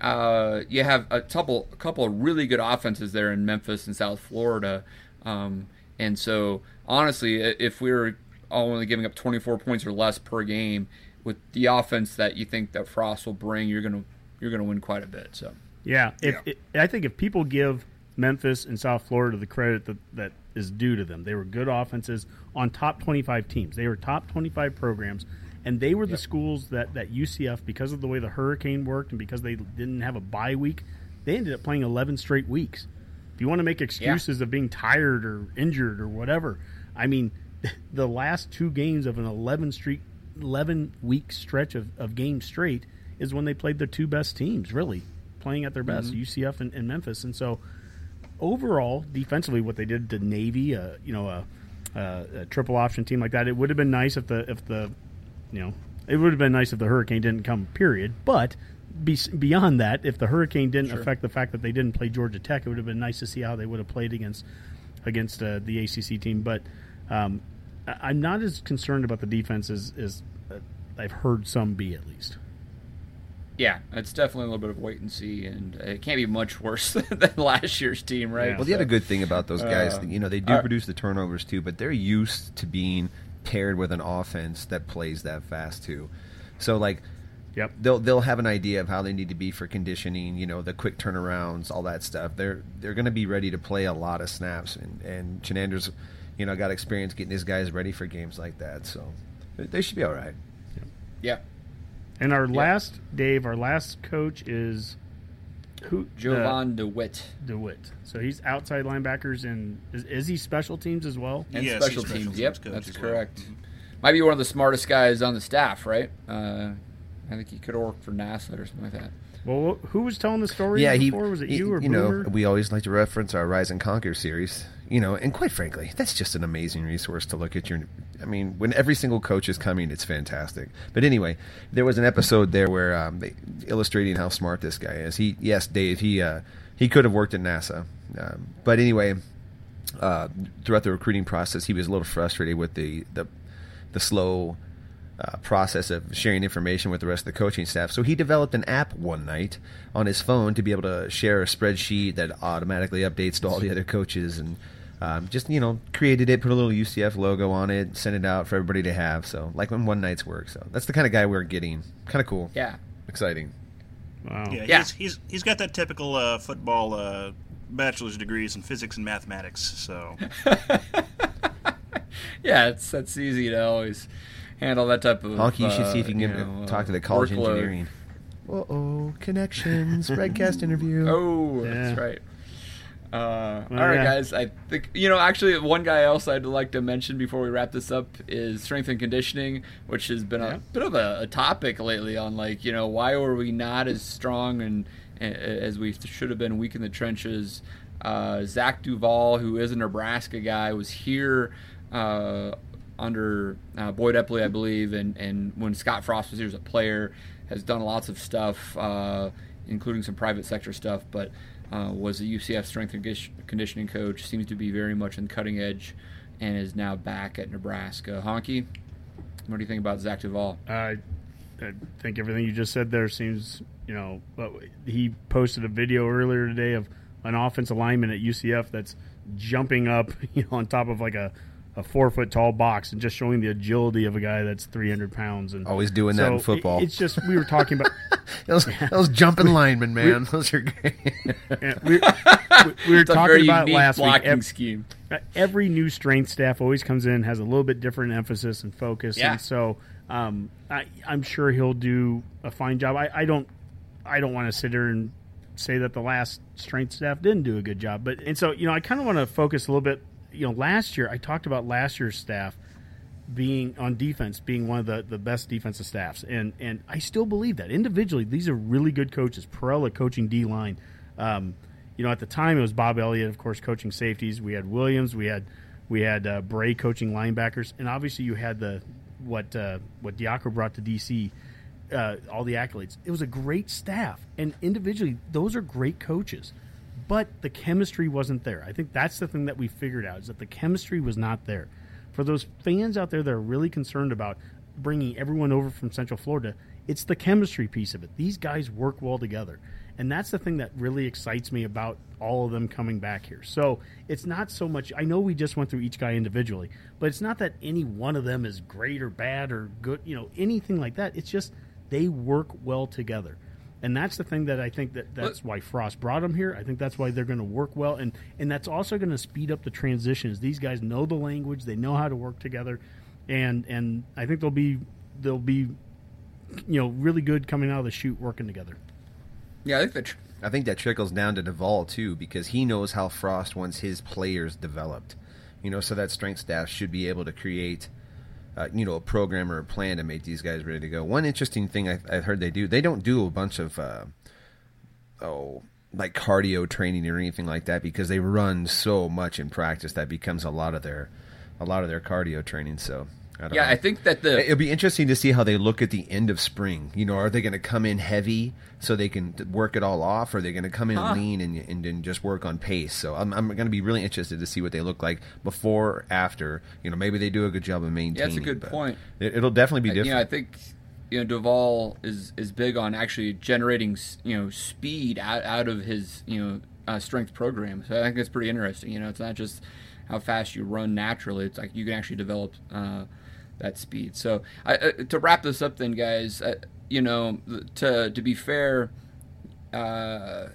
Yeah. uh, you have a couple a couple of really good offenses there in Memphis and South Florida, um, and so honestly, if we were only giving up 24 points or less per game with the offense that you think that Frost will bring, you're gonna you're gonna win quite a bit. So Yeah, if, Yeah. It, I think if people give Memphis and South Florida the credit that, that is due to them, they were good offenses on top 25 teams. They were top 25 programs, and they were the schools that, that UCF, because of the way the hurricane worked and because they didn't have a bye week, they ended up playing 11 straight weeks. If you want to make excuses of being tired or injured or whatever, I mean, the last two games of an 11 street, 11 week stretch of, of games straight is when they played their two best teams, really playing at their best, mm-hmm. UCF and, and Memphis. And so, overall, defensively, what they did to Navy, uh, you know, a, a, a triple option team like that, it would have been nice if the if the, you know, it would have been nice if the hurricane didn't come. Period. But be, beyond that, if the hurricane didn't affect the fact that they didn't play Georgia Tech, it would have been nice to see how they would have played against against uh, the ACC team. But um, I- I'm not as concerned about the defense as, as uh, I've heard some be at least. yeah, it's definitely a little bit of wait and see, and it can't be much worse than last year's team, right? Yeah. Well, the other good thing about those guys, Uh, you know, they do uh, produce the turnovers too, but they're used to being paired with an offense that plays that fast too. So like Yep. they'll they'll have an idea of how they need to be for conditioning, you know, the quick turnarounds, all that stuff. They're they're going to be ready to play a lot of snaps, and and Chinander's, you know, got experience getting these guys ready for games like that. So they- they should be all right. yeah, And our last, Dave, our last coach is who? Jovan DeWitt uh, DeWitt. So he's outside linebackers and is, is he special teams as well? and Yes, special he's teams. special Yep, teams coach that's as well. correct. Might be one of the smartest guys on the staff, right? Uh, I think he could have worked for NASA or something like that. Well, who was telling the story yeah, he. Was it he- you or you know? We always like to reference our Rise and Conquer series. You know, and quite frankly, that's just an amazing resource to look at your. I mean, when every single coach is coming, it's fantastic. But anyway, there was an episode there where um, they, illustrating how smart this guy is. He, yes, Dave, he uh, he could have worked at NASA, um, but anyway, uh, throughout the recruiting process, he was a little frustrated with the the, the slow uh, process of sharing information with the rest of the coaching staff. So he developed an app one night on his phone to be able to share a spreadsheet that automatically updates to all the other coaches and um, just you know created it, put a little UCF logo on it, sent it out for everybody to have. So like when one night's work. So that's the kind of guy we're getting. Kind of cool. Yeah, Exciting. wow. Yeah, Yeah. He's, he's he's got that typical uh, football uh, bachelor's degrees in physics and mathematics. So yeah, it's that's easy to always handle that type of. Honky, you should uh, see if you can get, know, talk to the college workload. engineering. Uh oh, connections, broadcast interview. Oh, Yeah. that's right. Uh, Well, all right, yeah. guys. I think you know. Actually, one guy else I'd like to mention before we wrap this up is strength and conditioning, which has been Yeah. a bit of a, a topic lately. On like, you know, why were we not as strong and, and as we should have been, weak in the trenches? Uh, Zach Duval, who is a Nebraska guy, was here uh, under uh, Boyd Epley, I believe, and and when Scott Frost was here as a player, has done lots of stuff, uh, including some private sector stuff, but uh, was a UCF strength and conditioning coach. Seems to be very much in cutting edge, and is now back at Nebraska. Honky, what do you think about Zach Duval? I, I think everything you just said there seems, you know, he posted a video earlier today of an offensive lineman at UCF that's jumping up, you know, on top of like a, a four foot tall box and just showing the agility of a guy that's 300 pounds. And Always doing that in football. it- It's just, we were talking about, Those, those jumping linemen, man. Those are great. yeah, we, we, we were It's talking about it last week. blocking Ev- scheme. every new strength staff always comes in has a little bit different emphasis and focus Yeah. and so um, I, i'm sure he'll do a fine job i, I don't i don't want to sit here and say that the last strength staff didn't do a good job but and so you know i kind of want to focus a little bit you know last year i talked about last year's staff being on defense being one of the, the best defensive staffs. And and I still believe that. Individually these are really good coaches. Parrella coaching D line um, you know at the time it was Bob Elliott of course coaching safeties. We had Williams. We had We had uh, Bray coaching linebackers, and obviously you had the what uh, what Diaco brought to DC. Uh, all the accolades. It was a great staff, and individually, those are great coaches. But the chemistry wasn't there. I think that's the thing that we figured out is that the chemistry was not there. For those fans out there that are really concerned about bringing everyone over from Central Florida, it's the chemistry piece of it. These guys work well together. And that's the thing that really excites me about all of them coming back here. So it's not so much, I know we just went through each guy individually, but it's not that any one of them is great or bad or good, you know, anything like that. It's just they work well together. And that's the thing that I think that that's why Frost brought them here. I think that's why they're going to work well, and and that's also going to speed up the transitions. These guys know the language, they know how to work together, and and I think they'll be they'll be, you know, really good coming out of the shoot working together. Yeah, I think that. Tr- I think that trickles down to Duval too, because he knows how Frost wants his players developed. You know, so that strength staff should be able to create, uh, you know, a program or a plan to make these guys ready to go. One interesting thing I, I heard they do, they don't do a bunch of, uh, oh, like cardio training or anything like that because they run so much in practice that becomes a lot of their, a lot of their cardio training. So I yeah, know. I think that the It'll be interesting to see how they look at the end of spring. You know, are they going to come in heavy so they can work it all off, or are they going to come in Huh. lean and, and and just work on pace? So I'm I'm going to be really interested to see what they look like before, after. You know, maybe they do a good job of maintaining. Yeah, that's a good point. It, it'll definitely be Uh, different. You know, I think you know Duval is is big on actually generating you know speed out, out of his you know uh, strength program. So I think it's pretty interesting. You know, it's not just how fast you run naturally. It's like you can actually develop uh, that speed. So uh, to wrap this up, then guys, uh, you know, to to be fair. Uh,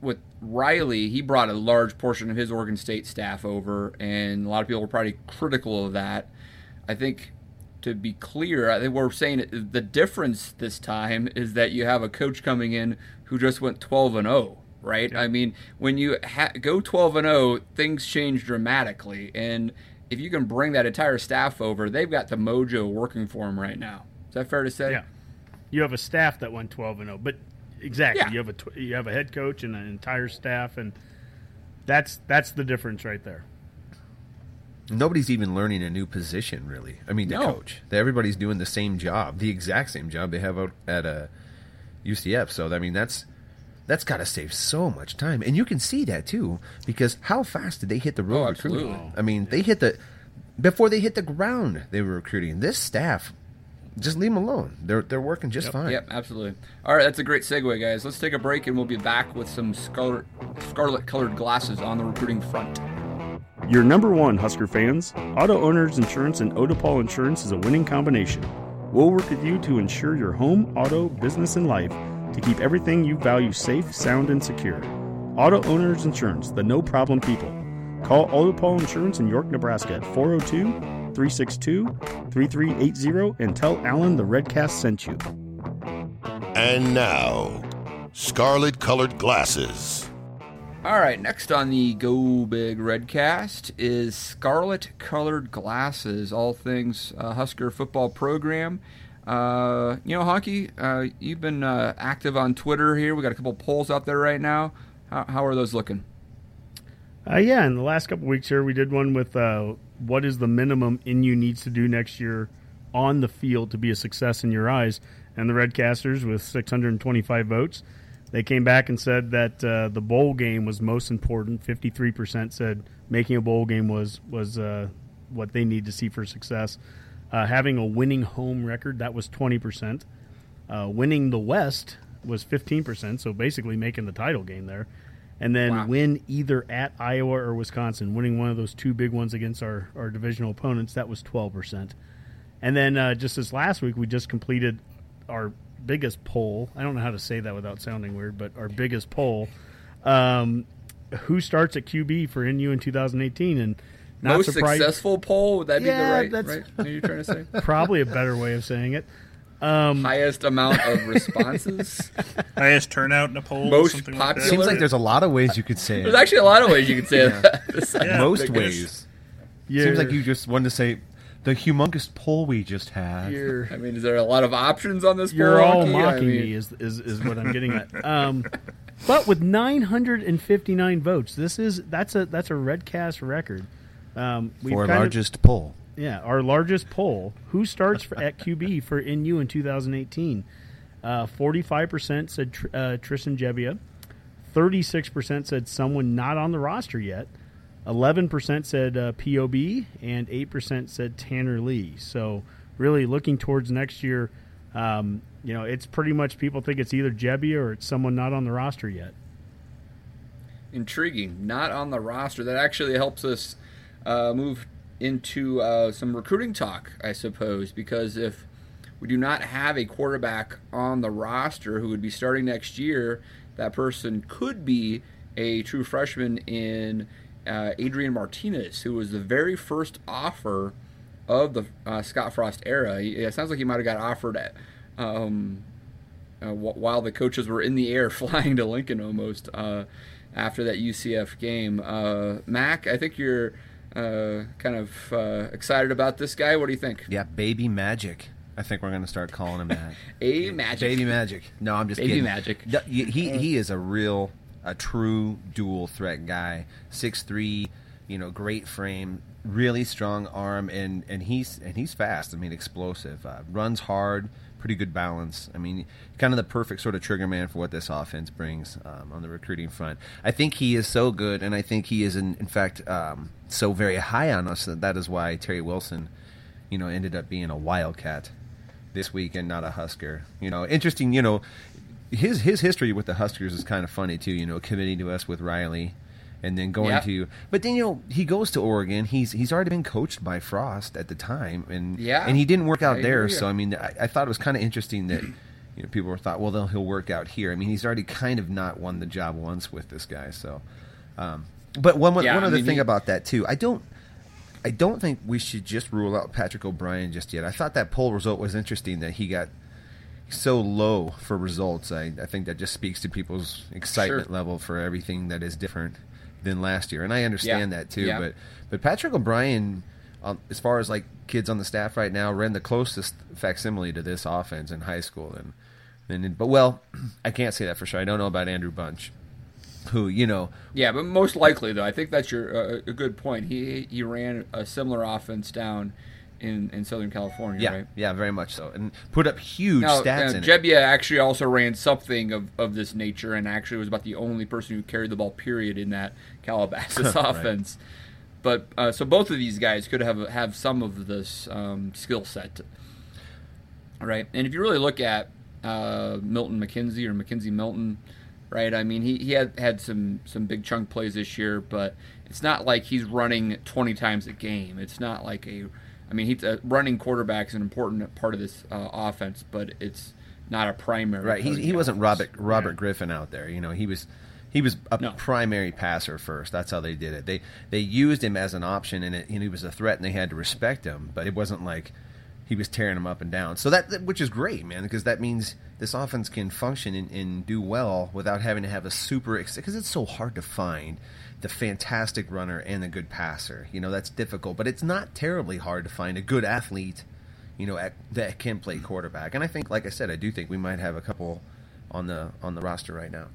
with Riley, he brought a large portion of his Oregon State staff over, and a lot of people were probably critical of that. I think, to be clear, I think we're saying the difference this time is that you have a coach coming in who just went 12 and 0, right? I mean, when you ha- go 12 and 0, things change dramatically, and if you can bring that entire staff over, they've got the mojo working for them right now. Is that fair to say? Yeah, you have a staff that went twelve and zero, but exactly Yeah. you have a tw- you have a head coach and an entire staff, and that's that's the difference right there. Nobody's even learning a new position, really. I mean, the No. coach. Everybody's doing the same job, the exact same job they have out at uh, a UCF. So I mean, that's that's got to save so much time, and you can see that too because how fast did they hit the road Oh, recruiting? absolutely. I mean, they hit the before they hit the ground. They were recruiting. This staff, just leave them alone. They're they're working just fine. Yep, absolutely. All right, that's a great segue, guys. Let's take a break and we'll be back with some scarlet, scarlet colored glasses on the recruiting front. Your number one Husker fans, Auto Owners Insurance and Odepol Insurance is a winning combination. We'll work with you to ensure your home, auto, business, and life to keep everything you value safe, sound, and secure. Auto Owners Insurance, the no problem people. Call Odepol Insurance in York, Nebraska at 402 362 3380 and tell Alan the Redcast sent you. And now, scarlet colored glasses. All right, next on the Go Big Redcast is scarlet colored glasses, all things uh, Husker football program. Uh, you know, Honky, uh, you've been uh, active on Twitter here. We got a couple polls out there right now. How, how are those looking? Uh, yeah, in the last couple weeks here, we did one with uh, what is the minimum NU needs to do next year on the field to be a success in your eyes. And the Redcasters, with 625 votes, they came back and said that uh, the bowl game was most important. 53% said making a bowl game was was what they need to see for success. Uh, having a winning home record that was 20%. Uh, winning the West was 15%, so basically making the title game there. And then Wow. win either at Iowa or Wisconsin, winning one of those two big ones against our, our divisional opponents, that was 12%. And then uh, just this last week, we just completed our biggest poll. I don't know how to say that without sounding weird, but our biggest poll. Um, who starts at QB for NU in 2018? And not Most surprised, successful poll? Would that be Yeah, the right? that's- right? What are you trying to say? probably a better way of saying it. Um, Highest amount of responses. Highest turnout in a poll. Most something popular- Like. Seems like there's a lot of ways you could say it. There's it. actually a lot of ways you could say that. Yeah. Most Biggest- ways. you're- Seems like you just wanted to say the humongous poll we just had. you're- I mean, is there a lot of options on this? You're poll, all Honky? I mocking mean- me, is, is is what I'm getting at. Um, but with 959 votes, this is that's a that's a Redcast record. Um, we've For our kind of- largest poll. yeah, our largest poll. Who starts for, at QB for NU in 2018? Uh, 45% said Tr- uh, Tristan Gebbia. 36% said someone not on the roster yet. 11% said uh, POB. And 8% said Tanner Lee. So, really looking towards next year, um, you know, it's pretty much people think it's either Jebbia or it's someone not on the roster yet. Intriguing. Not on the roster. That actually helps us uh, move into uh, some recruiting talk, I suppose, because if we do not have a quarterback on the roster who would be starting next year, that person could be a true freshman in uh, Adrian Martinez, who was the very first offer of the uh, Scott Frost era. It sounds like he might have got offered at. Um, uh, wh- while the coaches were in the air flying to Lincoln almost uh, after that UCF game. Uh, Mac, I think you're uh, kind of uh, excited about this guy. What do you think? Yeah, Baby Magic. I think we're going to start calling him that. A Magic. Baby Magic. No, I'm just Baby kidding. Magic. He he, he is a real, a true dual threat guy. Six three, you know, great frame, really strong arm, and and he's and he's fast. I mean, explosive. Uh, runs hard. Pretty good balance. I mean, kind of the perfect sort of trigger man for what this offense brings um, on the recruiting front. I think he is so good, and I think he is in, in fact um, so very high on us that that is why Terry Wilson, you know, ended up being a wildcat this week and not a Husker. You know, interesting. You know, his his history with the Huskers is kind of funny too. You know, committing to us with Riley, and then going Yeah. to. But then you know he goes to Oregon. He's he's already been coached by Frost at the time, and Yeah. and he didn't work out I there. So I mean, I, I thought it was kind of interesting that. You know, people were thought, well, then he'll work out here. I mean, he's already kind of not won the job once with this guy. So, um, but one one, Yeah, one I other mean, thing he- about that too, I don't I don't think we should just rule out Patrick O'Brien just yet. I thought that poll result was interesting that he got so low for results. I, I think that just speaks to people's excitement Sure. level for everything that is different than last year, and I understand Yeah. that too. Yeah. But but Patrick O'Brien, um, as far as like kids on the staff right now, ran the closest facsimile to this offense in high school. And and but well, I can't say that for sure. I don't know about Andrew Bunch, who you know Yeah, but most likely though, I think that's your uh, a good point. He he ran a similar offense down in, in Southern California, Yeah, right? yeah, very much so, and put up huge Now, stats uh, in it. Gebbia actually also ran something of, of this nature, and actually was about the only person who carried the ball. Period in that Calabasas Right. offense. But uh, so both of these guys could have have some of this um, skill set, right? And if you really look at uh, Milton McKenzie or McKenzie Milton, right? I mean, he, he had had some some big chunk plays this year, but it's not like he's running 20 times a game. It's not like a, I mean, he's a running quarterback is an important part of this uh, offense, but it's not a primary. Right. He, he wasn't. Robert Robert Griffin out there. You know, he was he was a No. primary passer first. That's how they did it. They they used him as an option, and, it, and he was a threat, and they had to respect him. But it wasn't like he was tearing him up and down. So that- which is great, man, because that means this offense can function and, and do well without having to have a super because it's so hard to find the fantastic runner and the good passer. You know, that's difficult, but it's not terribly hard to find a good athlete you know, at, that can play quarterback. And I think, like I said, I do think we might have a couple on the on the roster right now.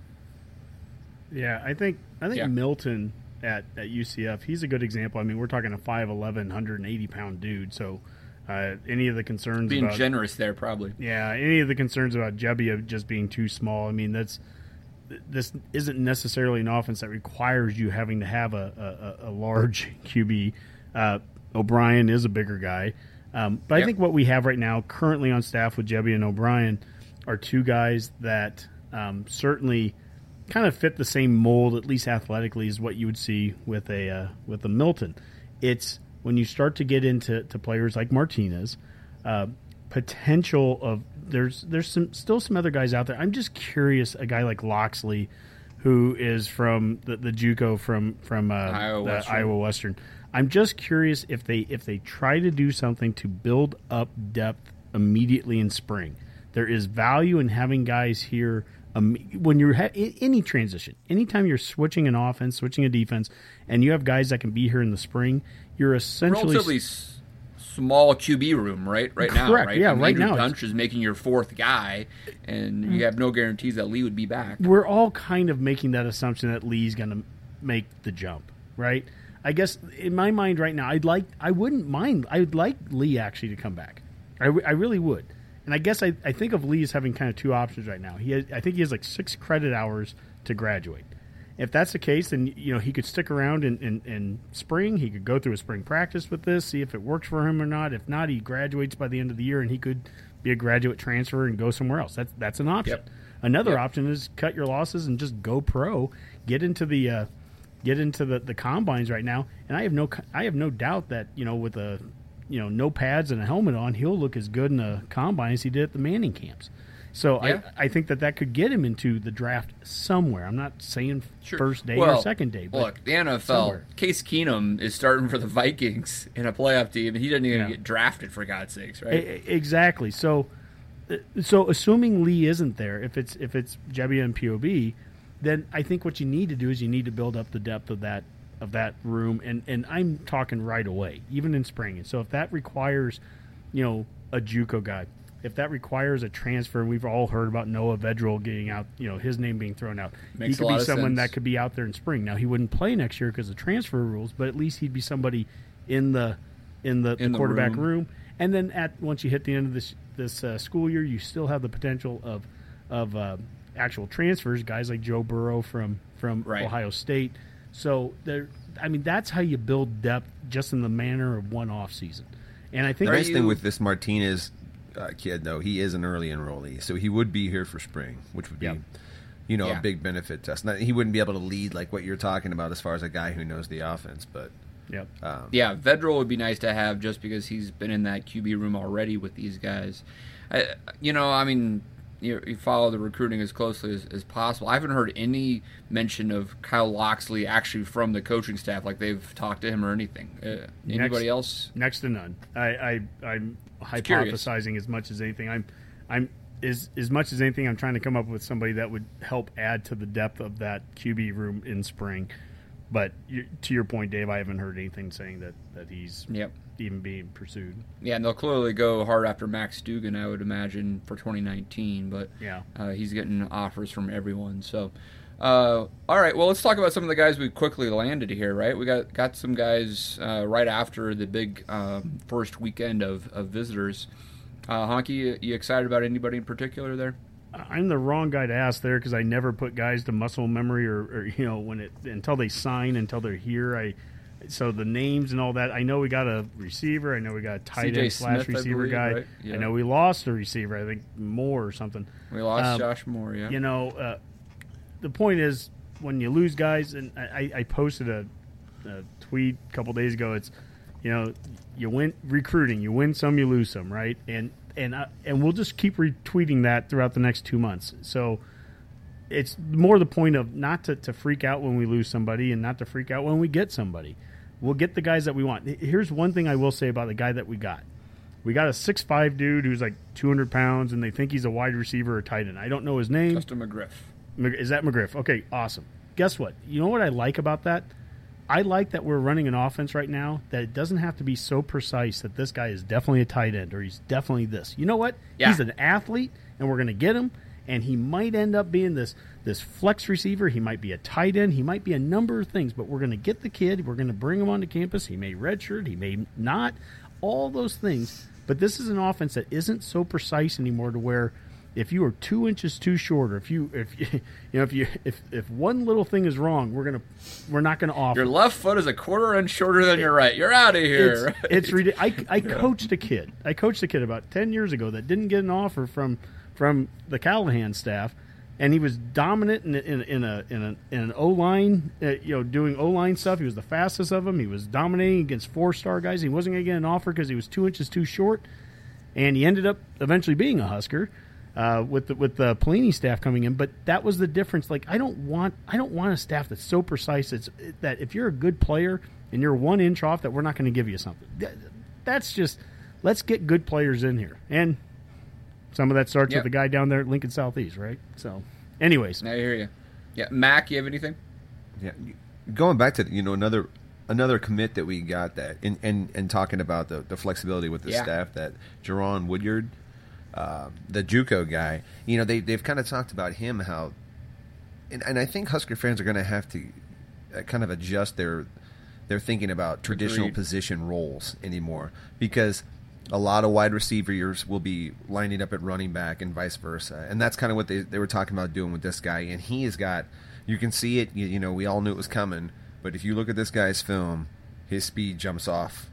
Yeah, I think I think Yeah. Milton at, at UCF, he's a good example. I mean, we're talking a 5'11", 180 pound dude. So, uh, any of the concerns Being about generous there, probably. yeah, any of the concerns about Gebbia just being too small. I mean, that's this isn't necessarily an offense that requires you having to have a, a, a large QB. Uh, O'Brien is a bigger guy, um, but I think what we have right now, currently on staff with Gebbia and O'Brien, are two guys that um, certainly kind of fit the same mold, at least athletically, as what you would see with a uh, with a Milton. It's when you start to get into to players like Martinez, uh, potential of there's there's some still some other guys out there. I'm just curious, a guy like Loxley, who is from the, the JUCO from from uh, Iowa Western. Iowa Western. I'm just curious if they if they try to do something to build up depth immediately in spring. There is value in having guys here um, when you're ha- any transition, anytime you're switching an offense, switching a defense, and you have guys that can be here in the spring. You're essentially Relatively s- small QB room, right? Right now, Correct, right? yeah, mean, right Andrew now Bunch is making your fourth guy, and you mm-hmm. have no guarantees that Lee would be back. we're all kind of making that assumption that Lee's going to make the jump, right? I guess in my mind right now, I'd like, I wouldn't mind, I'd like Lee actually to come back. I, w- I really would. And I guess I, I think of Lee as having kind of two options right now. He has, I think he has like six credit hours to graduate. If that's the case, then you know he could stick around in, in, in spring. He could go through a spring practice with this, see if it works for him or not. If not, he graduates by the end of the year, and he could be a graduate transfer and go somewhere else. That's that's an option. Yep. Another Yep. option is cut your losses and just go pro. Get into the uh, get into the, the combines right now, and I have no I have no doubt that you know with a you know no pads and a helmet on, he'll look as good in the combine as he did at the Manning camps. So Yeah. I, I think that that could get him into the draft somewhere. I'm not saying Sure. first day Well, or second day, but look, the NFL. somewhere. Case Keenum is starting for the Vikings in a playoff team, and he didn't even Yeah. get drafted for God's sakes, right? Exactly. So, so assuming Lee isn't there, if it's if it's Gebbia and Pob, then I think what you need to do is you need to build up the depth of that of that room, and and I'm talking right away, even in spring. And so if that requires, you know, a JUCO guy, if that requires a transfer, we've all heard about Noah Vedral getting out, you know, his name being thrown out. Makes he a could lot be of someone sense. that could be out there in spring. Now he wouldn't play next year because of transfer rules, but at least he'd be somebody in the in the, In the the quarterback room. room. And then at once you hit the end of this this uh, school year, you still have the potential of of uh, actual transfers, guys like Joe Burrow from from Right. Ohio State. So there, I mean, that's how you build depth, just in the manner of one off season. And I think The nice you- thing with this Martinez uh, kid, though, he is an early enrollee, so he would be here for spring, which would be, Yep. you know, Yeah. a big benefit to us. Not, he wouldn't be able to lead like what you're talking about as far as a guy who knows the offense, but Yep. um, Yeah, Vedral would be nice to have just because he's been in that QB room already with these guys. I, you know, I mean, you, you follow the recruiting as closely as, as possible. I haven't heard any mention of Kyle Loxley actually from the coaching staff, like they've talked to him or anything. Uh, anybody else? Next to none. I, I I'm curious. hypothesizing as much as anything. I'm I'm as as much as anything. I'm trying to come up with somebody that would help add to the depth of that QB room in spring. But you, to your point, Dave, I haven't heard anything saying that that he's Yep. even being pursued. Yeah, and they'll clearly go hard after Max Duggan, I would imagine, for 2019. But Yeah. uh, he's getting offers from everyone. So, uh, all right. Well, let's talk about some of the guys we quickly landed here. Right, we got got some guys uh, right after the big um, first weekend of, of visitors. Uh, Honky, you, you excited about anybody in particular there? I'm the wrong guy to ask there because I never put guys to muscle memory or, or you know when it until they sign until they're here. I so the names and all that. I know we got a receiver. I know we got a tight end slash receiver believe, guy. right? Yeah. I know we lost a receiver. I think Moore or something. We lost Um, Josh Moore. Yeah. You know, uh, the point is when you lose guys, and I, I posted a, a tweet a couple days ago. It's you know you win recruiting, you win some, you lose some, right? And and I, and we'll just keep retweeting that throughout the next two months. So it's more the point of not to, to freak out when we lose somebody and not to freak out when we get somebody. We'll get the guys that we want. Here's one thing I will say about the guy that we got. We got a six five dude who's like 200 pounds, and they think he's a wide receiver or tight end. I don't know his name. Justin McGriff. Is that McGriff? Okay, awesome. Guess what? You know what I like about that? I like that we're running an offense right now that it doesn't have to be so precise that this guy is definitely a tight end or he's definitely this. You know what? Yeah. He's an athlete, and we're going to get him, and he might end up being this this flex receiver. He might be a tight end. He might be a number of things, but we're going to get the kid. We're going to bring him onto campus. He may redshirt. He may not. All those things. But this is an offense that isn't so precise anymore to where if you are two inches too short, or if you if you, you know if you if if one little thing is wrong, we're gonna we're not gonna offer. Your left foot is a quarter inch shorter than your right. You're out of here. It's, it's ridiculous. I, I coached a kid. I coached a kid about ten years ago that didn't get an offer from from the Callahan staff, and he was dominant in, in, in a in a in an O line, uh, you know, doing O line stuff. He was the fastest of them. He was dominating against four star guys. He wasn't going to get an offer because he was two inches too short, and he ended up eventually being a Husker. Uh, with the, with the Pelini staff coming in, but that was the difference. Like I don't want I don't want a staff that's so precise. It's that if you're a good player and you're one inch off, that we're not going to give you something. That's just let's get good players in here, and some of that starts Yep. with the guy down there at Lincoln Southeast, right? So, anyways, I hear you. Yeah, Mac, you have anything? Yeah, going back to you know another another commit that we got that and and, and talking about the, the flexibility with the Yeah. staff that Jaron Woodyard, uh, the JUCO guy, you know they they've kind of talked about him how, and, and I think Husker fans are going to have to uh, kind of adjust their they're thinking about traditional Agreed. position roles anymore because a lot of wide receivers will be lining up at running back and vice versa. And that's kind of what they, they were talking about doing with this guy. And he has got, you can see it, you, you know, we all knew it was coming. But if you look at this guy's film, his speed jumps off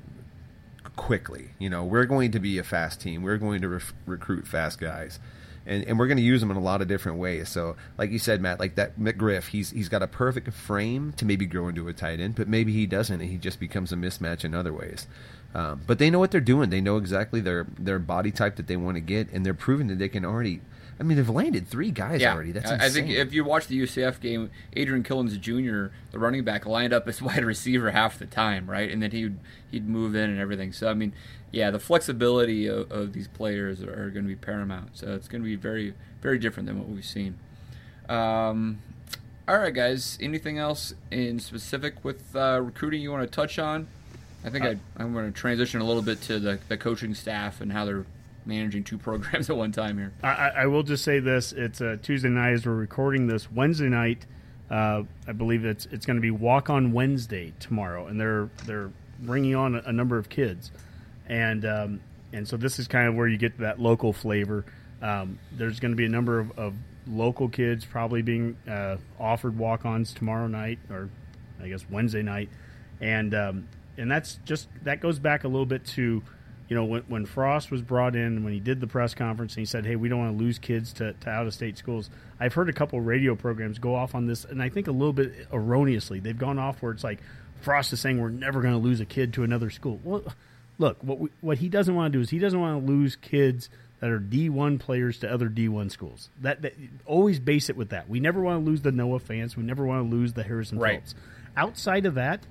quickly. You know, we're going to be a fast team. We're going to re- recruit fast guys. And, and we're going to use them in a lot of different ways. So, like you said, Matt, like that McGriff, he's he's got a perfect frame to maybe grow into a tight end, but maybe he doesn't, and he just becomes a mismatch in other ways. Um, but they know what they're doing. They know exactly their their body type that they want to get, and they're proving that they can already. I mean, they've landed three guys Yeah, already. That's I, I think if you watch the UCF game, Adrian Killins Jr., the running back, lined up as wide receiver half the time, right? And then he'd he'd move in and everything. So I mean, yeah, the flexibility of, of these players are, are going to be paramount. So it's going to be very very different than what we've seen. Um, all right, guys. Anything else in specific with uh, recruiting you want to touch on? I think I, I'm going to transition a little bit to the, the coaching staff and how they're managing two programs at one time here. I, I will just say this: it's uh, Tuesday night as we're recording this. Wednesday night, uh, I believe it's it's going to be Walk on Wednesday tomorrow, and they're they're bringing on a, a number of kids, and um, and so this is kind of where you get that local flavor. Um, there's going to be a number of, of local kids probably being uh, offered walk-ons tomorrow night, or I guess Wednesday night, and um, and that's just that goes back a little bit to you know, when, when Frost was brought in, when he did the press conference, and he said, "Hey, we don't want to lose kids to, to out of state schools." I've heard a couple radio programs go off on this, and I think a little bit erroneously. They've gone off where it's like Frost is saying we're never going to lose a kid to another school. Well, look, what we, what he doesn't want to do is he doesn't want to lose kids that are D one players to other D one schools. That, that always base it with that. We never want to lose the Noah Fants. We never want to lose the Harrison Right. Phillips. Outside of that,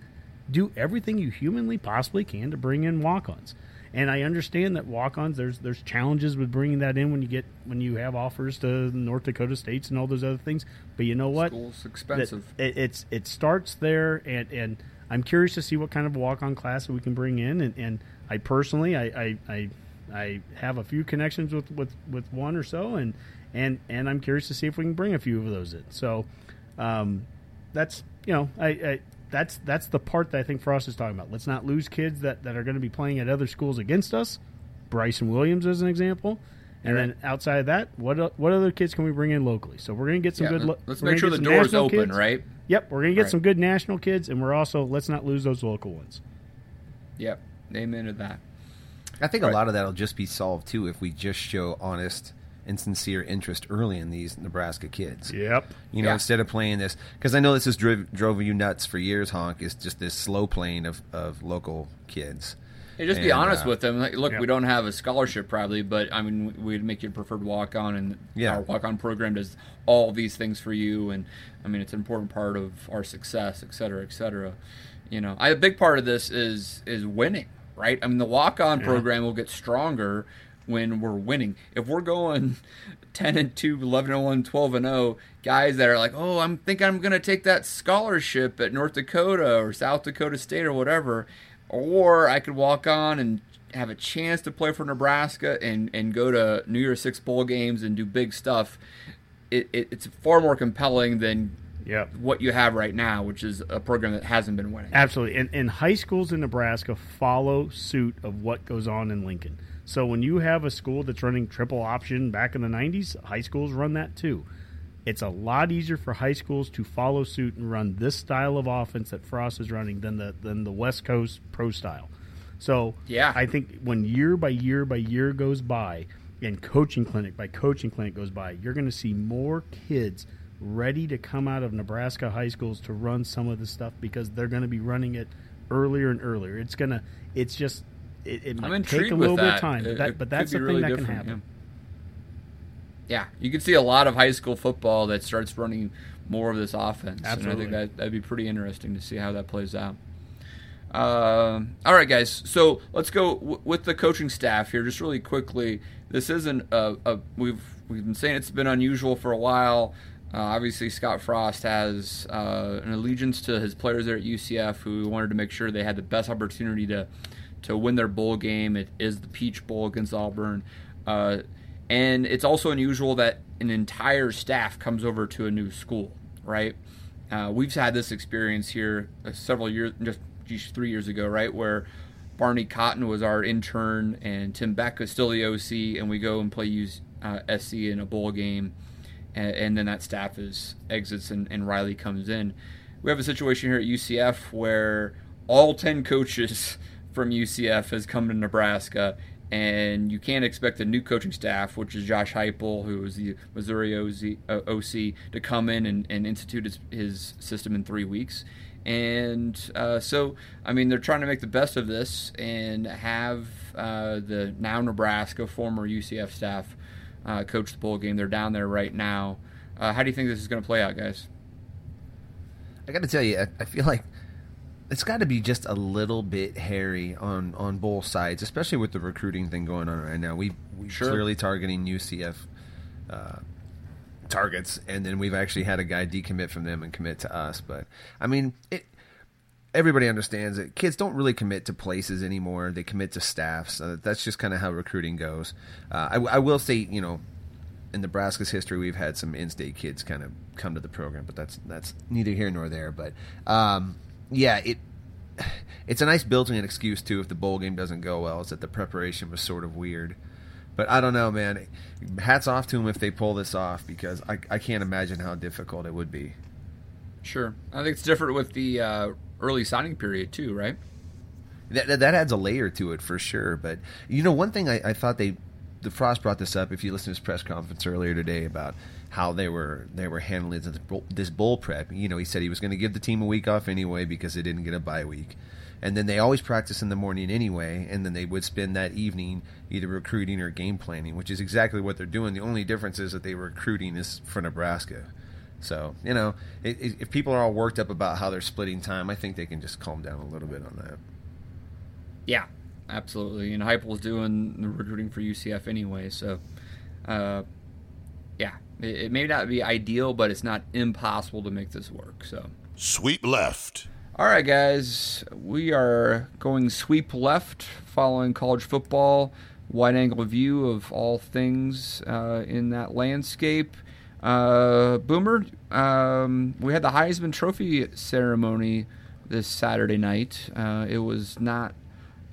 do everything you humanly possibly can to bring in walk-ons. And I understand that walk-ons there's there's challenges with bringing that in when you get when you have offers to North Dakota states and all those other things. But you know what? School's expensive. it, it's it starts there, and and I'm curious to see what kind of walk-on class we can bring in. And, and I personally, I, I I I have a few connections with, with, with one or so, and and and I'm curious to see if we can bring a few of those in. So, um, that's you know I, I that's that's the part that I think Frost is talking about. Let's not lose kids that, that are going to be playing at other schools against us. Bryson Williams as an example. And then outside of that, what what other kids can we bring in locally? So we're going to get some Yeah, good. lo- let's make sure the some door's national open, kids. right? Yep, we're going to get Right. some good national kids, and we're also let's not lose those local ones. Yep. Amen to that. I think Right. a lot of that will just be solved too if we just show honest and sincere interest early in these Nebraska kids. Yep. You know, Yeah. instead of playing this, because I know this has drove, drove you nuts for years, Honk, is just this slow playing of, of local kids. Hey, just be honest uh, with them. Like, look, yeah. we don't have a scholarship probably, but I mean, we'd make you a preferred walk on, and Yeah. our walk on program does all these things for you. And I mean, it's an important part of our success, et cetera, et cetera. You know, I, a big part of this is is winning, right? I mean, the walk on program will get stronger when we're winning. If we're going 10 and 2, 11 and 1, 12 and 0, guys that are like, "Oh, I'm thinking I'm going to take that scholarship at North Dakota or South Dakota State or whatever." Or I could walk on and have a chance to play for Nebraska and, and go to New Year's Six bowl games and do big stuff. It, it, it's far more compelling than Yep. what you have right now, which is a program that hasn't been winning. Absolutely. And, and high schools in Nebraska follow suit of what goes on in Lincoln. So when you have a school that's running triple option back in the 90s, high schools run that too. It's a lot easier for high schools to follow suit and run this style of offense that Frost is running than the than the West Coast pro style. So Yeah. I think when year by year by year goes by and coaching clinic by coaching clinic goes by, you're going to see more kids ready to come out of Nebraska high schools to run some of the stuff because they're going to be running it earlier and earlier. It's going to it's just it, it might take a with little bit that. of time, but, that, but that's the really thing that can happen. Yeah, you can see a lot of high school football that starts running more of this offense. And I Absolutely. think that, that'd be pretty interesting to see how that plays out. Um all right, guys. So let's go w- with the coaching staff here, just really quickly. This isn't a, a we've we've been saying it's been unusual for a while. Uh, obviously, Scott Frost has uh, an allegiance to his players there at UCF, who wanted to make sure they had the best opportunity to to win their bowl game. It is the Peach Bowl against Auburn, uh, and it's also unusual that an entire staff comes over to a new school, right? Uh, we've had this experience here uh, several years, just three years ago, right, where Barney Cotton was our intern and Tim Beck is still the OC, and we go and play use uh, SC in a bowl game, and, and, then that staff is exits and, and Riley comes in. We have a situation here at UCF where all ten coaches from UCF has come to Nebraska, and you can't expect the new coaching staff, which is Josh Heupel, who is the Missouri OC, uh, to come in and, and institute his, his, system in three weeks. And uh, so, I mean, they're trying to make the best of this and have uh, the now Nebraska former UCF staff uh, coach the bowl game. They're down there right now. Uh, how do you think this is going to play out, guys? I got to tell you, I, I feel like it's got to be just a little bit hairy on, on both sides, especially with the recruiting thing going on right now. We we sure. clearly targeting UCF uh, targets, and then we've actually had a guy decommit from them and commit to us. But I mean, it, everybody understands that kids don't really commit to places anymore; they commit to staffs. Uh, that's just kind of how recruiting goes. Uh, I, I will say, you know, in Nebraska's history, we've had some in-state kids kind of come to the program, but that's that's neither here nor there. But um, yeah, it it's a nice built-in excuse too if the bowl game doesn't go well. Is that the preparation was sort of weird. But I don't know, man. Hats off to them if they pull this off because I, I can't imagine how difficult it would be. Sure, I think it's different with the uh, early signing period too, right? That, that adds a layer to it for sure. But you know, one thing I, I thought they, the Frost brought this up. If you listen to his press conference earlier today about how they were they were handling this, this bowl prep. You know, he said he was going to give the team a week off anyway because they didn't get a bye week, and then they always practice in the morning anyway, and then they would spend that evening either recruiting or game planning, which is exactly what they're doing. The only difference is that they were recruiting is for Nebraska. So you know, if people are all worked up about how they're splitting time, I think they can just calm down a little bit on that. Yeah, absolutely. And Heupel's doing the recruiting for UCF anyway, so uh, it, it may not be ideal, but it's not impossible to make this work. So sweep left. All right, guys, we are going sweep left following college football, wide angle view of all things uh, in that landscape. Uh, Boomer, um, we had the Heisman Trophy ceremony this Saturday night. Uh, it was not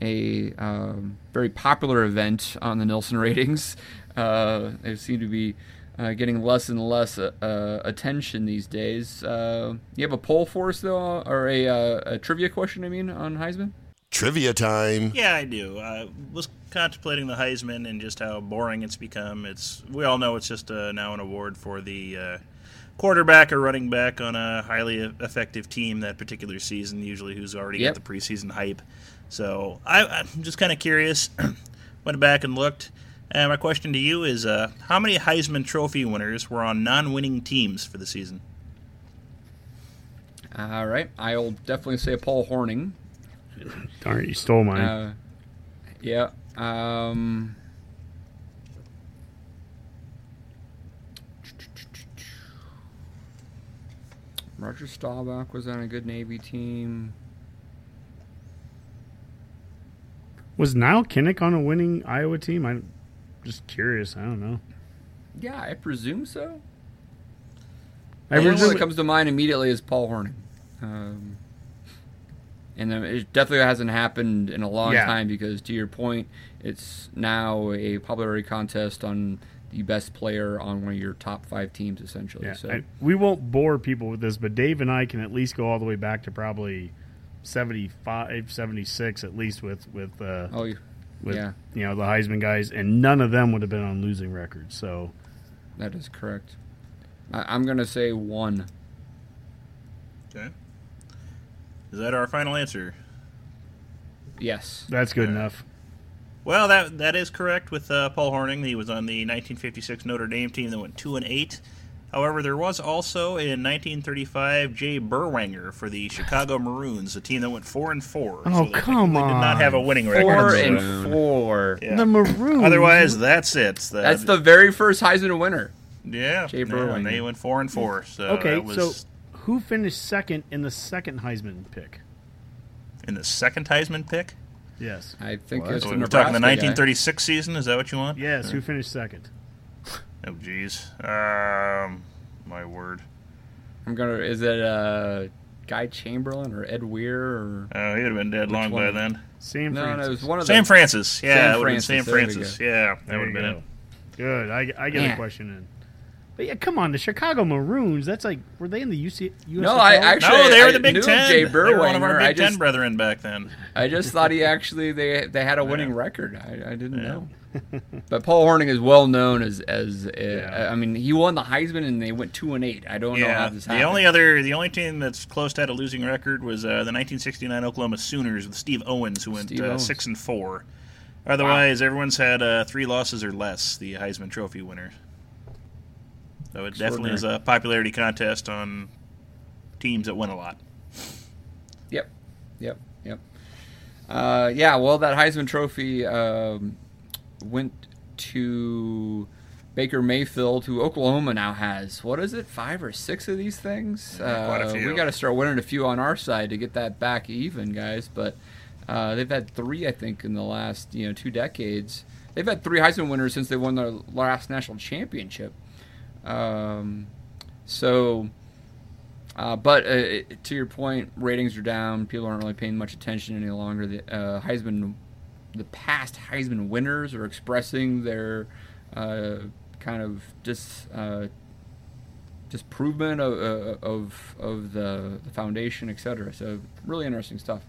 a um, very popular event on the Nielsen ratings. Uh, it seemed to be uh, getting less and less uh, uh, attention these days. Uh, you have a poll for us, though, or a, uh, a, trivia question, I mean, on Heisman? Trivia time. Yeah, I do. I was contemplating the Heisman and just how boring it's become. It's We all know it's just uh, now an award for the quarterback or running back on a highly effective team that particular season, usually who's already yep. got the preseason hype. So I, I'm just kind of curious. Went back and looked. And my question to you is uh, how many Heisman Trophy winners were on non winning teams for the season? All right. I'll definitely say Paul Hornung. Darn it, you stole mine. Uh, yeah. Um, Roger Staubach was on a good Navy team. Was Nile Kinnick on a winning Iowa team? I just curious. I don't know. Yeah, I presume so. I one that comes to mind immediately is Paul Hornung. Um, and it definitely hasn't happened in a long yeah. time because, to your point, it's now a popularity contest on the best player on one of your top five teams, essentially. Yeah, so I, we won't bore people with this, but Dave and I can at least go all the way back to probably 75, 76 at least with with uh, oh, with yeah. you know the Heisman guys, and none of them would have been on losing records. So that is correct. I, am going to say one. Okay. Is that our final answer? Yes. That's good enough. Well, that that is correct with uh, Paul Hornung. He was on the 1956 Notre Dame team that went two and eight. However, there was also in 1935 Jay Berwanger for the Chicago Maroons, a team that went four and four. Oh so come on! Did not have a winning four record. Four and four. Yeah. The Maroons. Otherwise, that's it. That, that's the very first Heisman winner. Yeah, Jay Berwanger. Yeah, they went four and four. So okay, was... so who finished second in the second Heisman pick? In the second Heisman pick? Yes, I think well, it's we're talking the 1936 guy. season. Is that what you want? Yes. Who finished second? Oh, jeez. Um, my word. I'm gonna. Is it uh, Guy Chamberlain or Ed Weir or Oh, he'd have been dead long by one? then. Sam no, no, it Francis. was one of Sam the Francis. Yeah, Sam it would have been Sam Francis, there we Francis. Yeah, that would have been go. it. Good. I, I get a question in. But yeah, come on, the Chicago Maroons. That's like, were they in the UC? USFL? No, I actually No, they were I the Big Ten. Jay they were one of our Berwanger. Big I Ten just brethren back then. I just thought he actually they they had a winning record. I, I didn't know. but Paul Hornung is well known as as uh, Yeah. I mean he won the Heisman and they went two and eight. I don't know how Yeah, this the only other, the only team that's close to had a losing record was uh, the 1969 Oklahoma Sooners with Steve Owens, who went Steve uh, Owens. six and four. Otherwise, everyone's had uh, three losses or less. The Heisman Trophy winner. So it definitely is a popularity contest on teams that win a lot. Yep, yep, yep. Uh, yeah, well, that Heisman Trophy um, went to Baker Mayfield, who Oklahoma now has. What is it, five or six of these things? Yeah, quite a Uh. We got to start winning a few on our side to get that back even, guys. But uh, they've had three, I think, in the last you know two decades. They've had three Heisman winners since they won their last national championship. Um, so. Uh, but uh, to your point, ratings are down. People aren't really paying much attention any longer. The uh, Heisman, the past Heisman winners are expressing their uh, kind of dis, uh, disprovement of, uh, of of the, the foundation, etc. So really interesting stuff.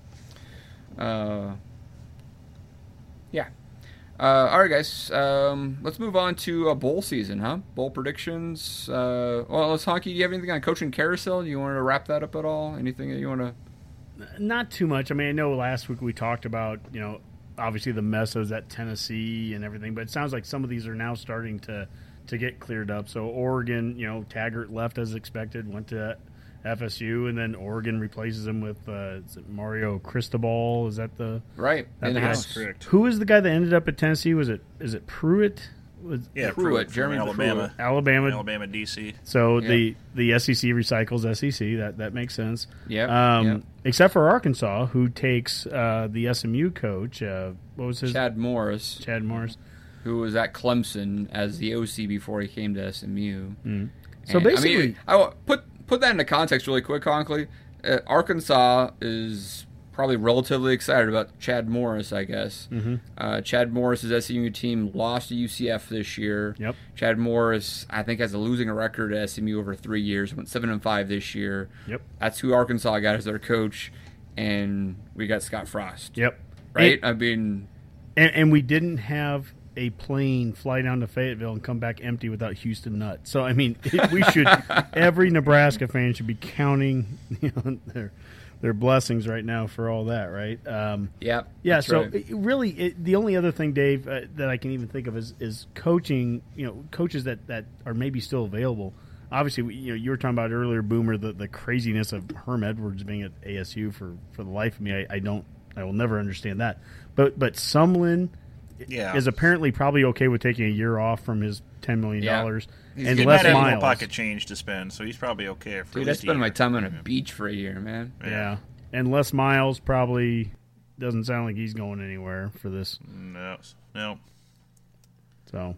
Uh. All right, guys. Um, let's move on to uh, bowl season, huh? Bowl predictions. Uh, well, let's honky. Do you have anything on coaching carousel? Do you want to wrap that up at all? Anything that you want to? Not too much. I mean, I know last week we talked about, you know, obviously the messos at Tennessee and everything, but it sounds like some of these are now starting to to get cleared up. So Oregon, you know, Taggart left as expected, went to FSU, and then Oregon replaces him with uh, is it Mario Cristobal. Is that the Right That'd the house. That's correct. who is the guy that ended up at Tennessee? Was it is it Pruitt? Was Yeah, Pruitt, Pruitt, from Jeremy Alabama, Alabama. Alabama, DC. So Yeah. the the SEC recycles SEC. That that makes sense. Yep, Um, yep. Except for Arkansas, who takes uh, the SMU coach. Uh, what was his Chad Morris, Chad Morris. who was at Clemson as the OC before he came to SMU. So And, I basically, mean, I wa- put put that into context really quick, Conkley. Uh, Arkansas is probably relatively excited about Chad Morris, I guess. Mm-hmm. Uh, Chad Morris's SMU team lost to UCF this year. Yep. Chad Morris, I think, has a losing record at SMU over three years. Went seven and five this year. Yep. That's who Arkansas got as their coach, and we got Scott Frost. yep, Right. And, I mean, and, and we didn't have a plane fly down to Fayetteville and come back empty without Houston Nutt. So I mean, it, we should every Nebraska fan should be counting you know, their their blessings right now for all that, right? Um, yeah. Yeah, so right. it, really, it, the only other thing, Dave, uh, that I can even think of is, is coaching. You know, coaches that, that are maybe still available. Obviously, you know, you were talking about earlier, Boomer, the, the craziness of Herm Edwards being at ASU for, for the life of me. I, I don't, I will never understand that. But but Sumlin Yeah. is apparently probably okay with taking a year off from his ten million dollars He's and He less might have a miles. little pocket change to spend, so he's probably okay for Dude, at I least spent my time on a beach for a year, man. Yeah, and Les Miles probably doesn't sound like he's going anywhere for this. No, no. So,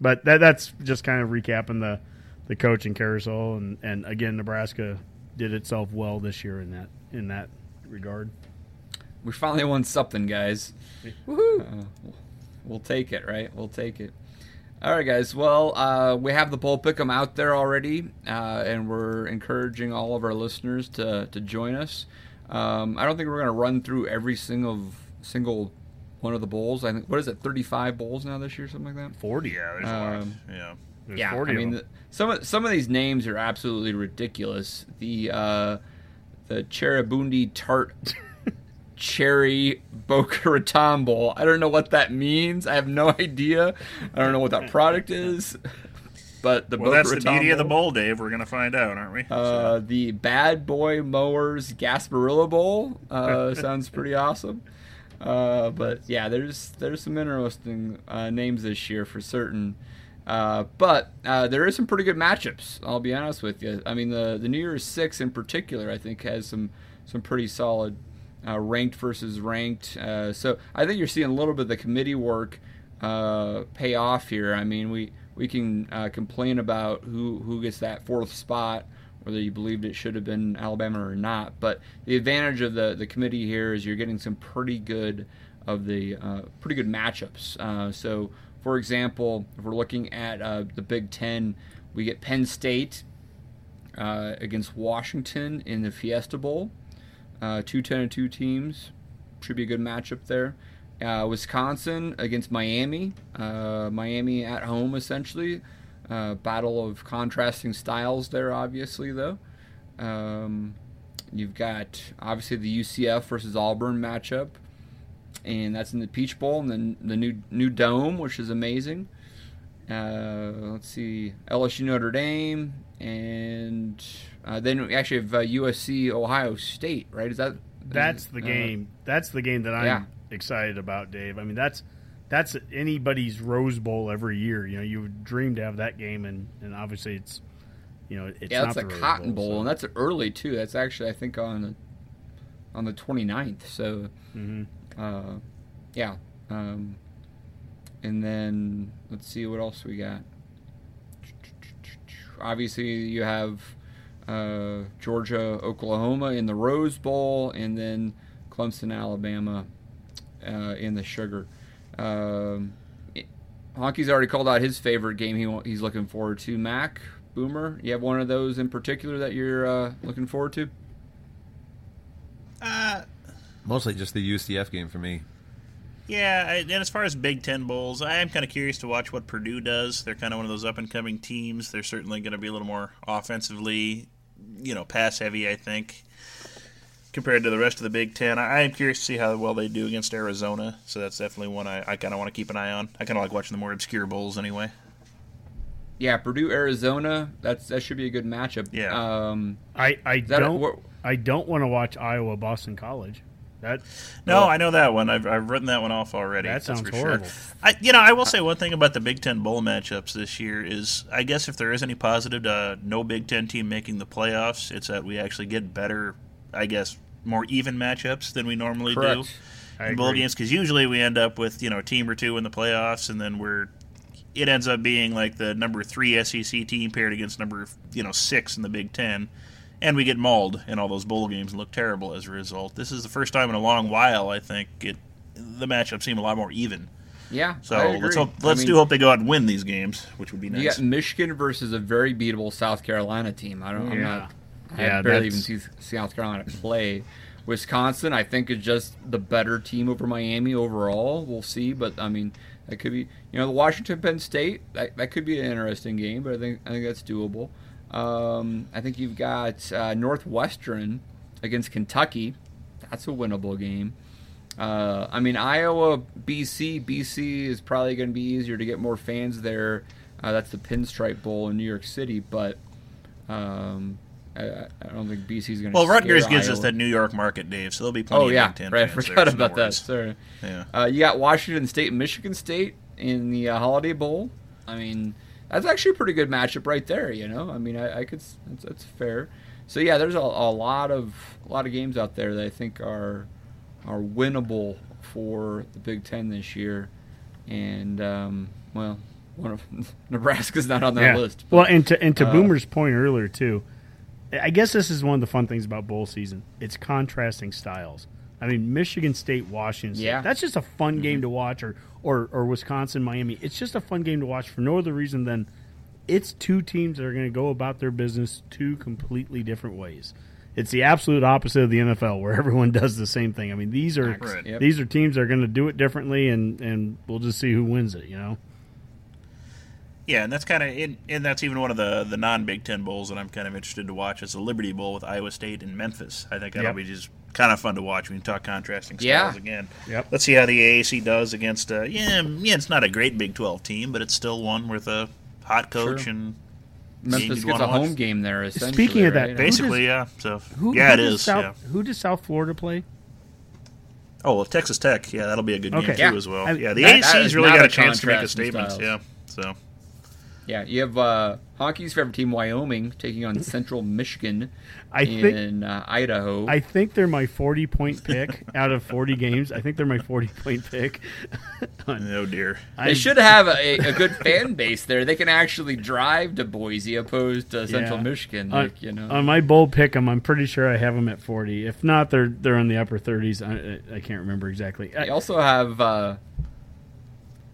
but that that's just kind of recapping the the coaching carousel, and and again, Nebraska did itself well this year in that in that regard. We finally won something, guys. Woohoo! Uh, we'll take it, right? We'll take it. All right, guys. Well, uh, we have the poll pick'em out there already, uh, and we're encouraging all of our listeners to to join us. Um, I don't think we're going to run through every single single one of the bowls. I think what is it, thirty five bowls now this year, something like that. Forty, Yeah, there's a lot. Um, Yeah. There's yeah, 40 I of mean, them. the, some of some of these names are absolutely ridiculous. The uh, the Cheribundi Tart Cherry Boca Raton I don't know what that means. I have no idea. I don't know what that product is. But the Well, Boca that's the beauty of the Bowl. Dave. We're going to find out, aren't we? Uh, the Bad Boy Mowers Gasparilla Bowl uh, sounds pretty awesome. Uh, but yeah, there's there's some interesting uh, names this year for certain. Uh, but uh, there is some pretty good matchups. I'll be honest with you. I mean, the the New Year's Six in particular, I think, has some some pretty solid uh, ranked versus ranked. Uh, so I think you're seeing a little bit of the committee work uh, pay off here. I mean, we we can uh, complain about who who gets that fourth spot whether you believed it should have been Alabama or not. But the advantage of the the committee here is you're getting some pretty good of the uh, pretty good matchups. Uh, so, for example, if we're looking at the Big Ten, we get Penn State against Washington in the Fiesta Bowl. Uh, two 10 and 2 teams. Should be a good matchup there. Uh, Wisconsin against Miami. Uh, Miami at home, essentially. Uh, battle of contrasting styles there, obviously, though. Um, you've got, obviously, the UCF versus Auburn matchup. And that's in the Peach Bowl and then the new new dome, which is amazing. Uh, let's see, LSU Notre Dame, and uh, then we actually have uh, USC Ohio State, right? Is that That's the uh, game. That's the game that I'm Yeah. excited about, Dave. I mean, that's that's anybody's Rose Bowl every year. You know, you would dream to have that game, and, and obviously it's you know it's yeah, not that's the Cotton Bowl, so- and that's early too. That's actually I think on the on the 29th. So, Mhm. uh, yeah. Um, and then let's see what else we got. Obviously, you have uh, Georgia, Oklahoma in the Rose Bowl, and then Clemson, Alabama uh, in the Sugar. Um, it- Honky's already called out his favorite game he he's looking forward to. Mac, Boomer, you have one of those in particular that you're uh, looking forward to? Uh, Mostly just the UCF game for me. Yeah, I, and as far as Big Ten bowls, I am kind of curious to watch what Purdue does. They're kind of one of those up and coming teams. They're certainly going to be a little more offensively, you know, pass heavy. I think compared to the rest of the Big Ten. I, I am curious to see how well they do against Arizona. So that's definitely one I, I kind of want to keep an eye on. I kind of like watching the more obscure bowls anyway. Yeah, Purdue, Arizona. That's that should be a good matchup. Yeah. Um, I I don't what- I don't want to watch Iowa Boston College. That No, I know that one. I've, I've written that one off already. That that's sounds for horrible. Sure. I, you know, I will say one thing about the Big Ten bowl matchups this year is, I guess if there is any positive to uh, no Big Ten team making the playoffs, it's that we actually get better, I guess, more even matchups than we normally do Correct. I in bowl games. Because usually we end up with you know a team or two in the playoffs, and then we're it ends up being like the number three SEC team paired against number you know six in the Big Ten, and we get mauled in all those bowl games and look terrible as a result. This is the first time in a long while I think it the matchups seem a lot more even. yeah. So I let's hope let's mean, do hope they go out and win these games, which would be You nice. got Michigan versus a very beatable South Carolina team. I don't. I'm Yeah. not. I Yeah, barely even see South Carolina play. Wisconsin, I think, is just the better team over Miami overall. We'll see, but I mean, that could be. You know, the Washington Penn State. That, that could be an interesting game, but I think I think that's doable. Um, I think you've got uh, Northwestern against Kentucky. That's a winnable game. Uh, I mean, Iowa, BC. BC is probably going to be easier to get more fans there. Uh, that's the Pinstripe Bowl in New York City, but um, I, I don't think BC is going to. well, Rutgers gives us that New York market, Dave. So there'll be plenty Oh of yeah, Ten right. I forgot there, about that. Sorry. Yeah. Uh, you got Washington State and Michigan State in the uh, Holiday Bowl. I mean, that's actually a pretty good matchup right there. You know, I mean, I, I could. That's, that's fair. So yeah, there's a, a lot of a lot of games out there that I think are are winnable for the Big Ten this year, and um, well, one of Nebraska's not on that list. Well, and to and to uh, Boomer's point earlier too, I guess this is one of the fun things about bowl season. It's contrasting styles. I mean, Michigan State, Washington. State, Yeah. Mm-hmm. that's just a fun game to watch, or, or or Wisconsin, Miami. It's just a fun game to watch for no other reason than it's two teams that are going to go about their business two completely different ways. It's the absolute opposite of the NFL, where everyone does the same thing. I mean, these are Yep. these are teams that are going to do it differently, and and we'll just see who wins it. You know. Yeah, and that's kind of and that's even one of the the non Big Ten bowls that I'm kind of interested to watch. Is the Liberty Bowl with Iowa State and Memphis. I think that'll Yep. be just kind of fun to watch. We can talk contrasting styles Yeah. again. Yep. Let's see how the AAC does against. Uh, yeah, yeah, it's not a great Big Twelve team, but it's still one with a hot coach Sure. and Memphis gets wanna a home watch. game there. Essentially, Speaking of that, right? who basically yeah. So Who, yeah, who it does. South, yeah. Who does South Florida play? Oh well, Texas Tech. Yeah, that'll be a good game Okay. too as well. I- yeah, the that- that AAC's is really got a a chance to make a statement. styles. Yeah. So Yeah, you have uh, Honky's favorite team, Wyoming, taking on Central Michigan I in think uh, Idaho. I think they're my 40 point pick out of 40 games. I think they're my 40 point pick. Oh dear. they should have a, a good fan base there. They can actually drive to Boise, opposed to Central Yeah. Michigan. on, Like you know, on my bold pick 'em, I'm pretty sure I have them at 40. If not, they're they're in the upper 30s. I, I can't remember exactly. I- also have uh,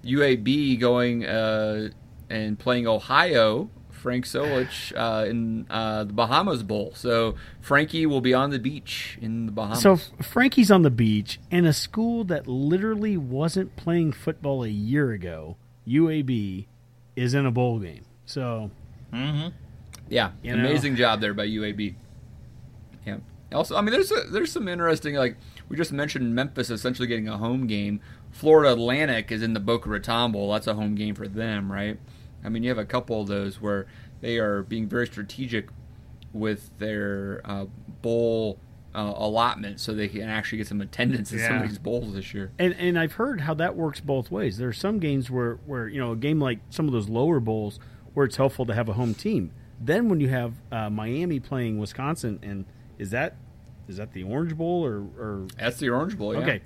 UAB going uh, and playing Ohio. Frank Solich uh, in uh, the Bahamas Bowl. So Frankie will be on the beach in the Bahamas. So Frankie's on the beach, and a school that literally wasn't playing football a year ago, UAB, is in a bowl game. So yeah, you know. amazing job there by UAB. Yeah. Also, I mean, there's a, there's some interesting like we just mentioned Memphis essentially getting a home game. Florida Atlantic is in the Boca Raton Bowl. That's a home game for them, right? I mean, you have a couple of those where they are being very strategic with their uh, bowl uh, allotment, so they can actually get some attendance in some of these bowls this year. And and I've heard how that works both ways. There are some games where where you know a game like some of those lower bowls where it's helpful to have a home team. Then when you have uh, Miami playing Wisconsin, and is that is that the Orange Bowl or, or That's the Orange Bowl. Yeah. okay,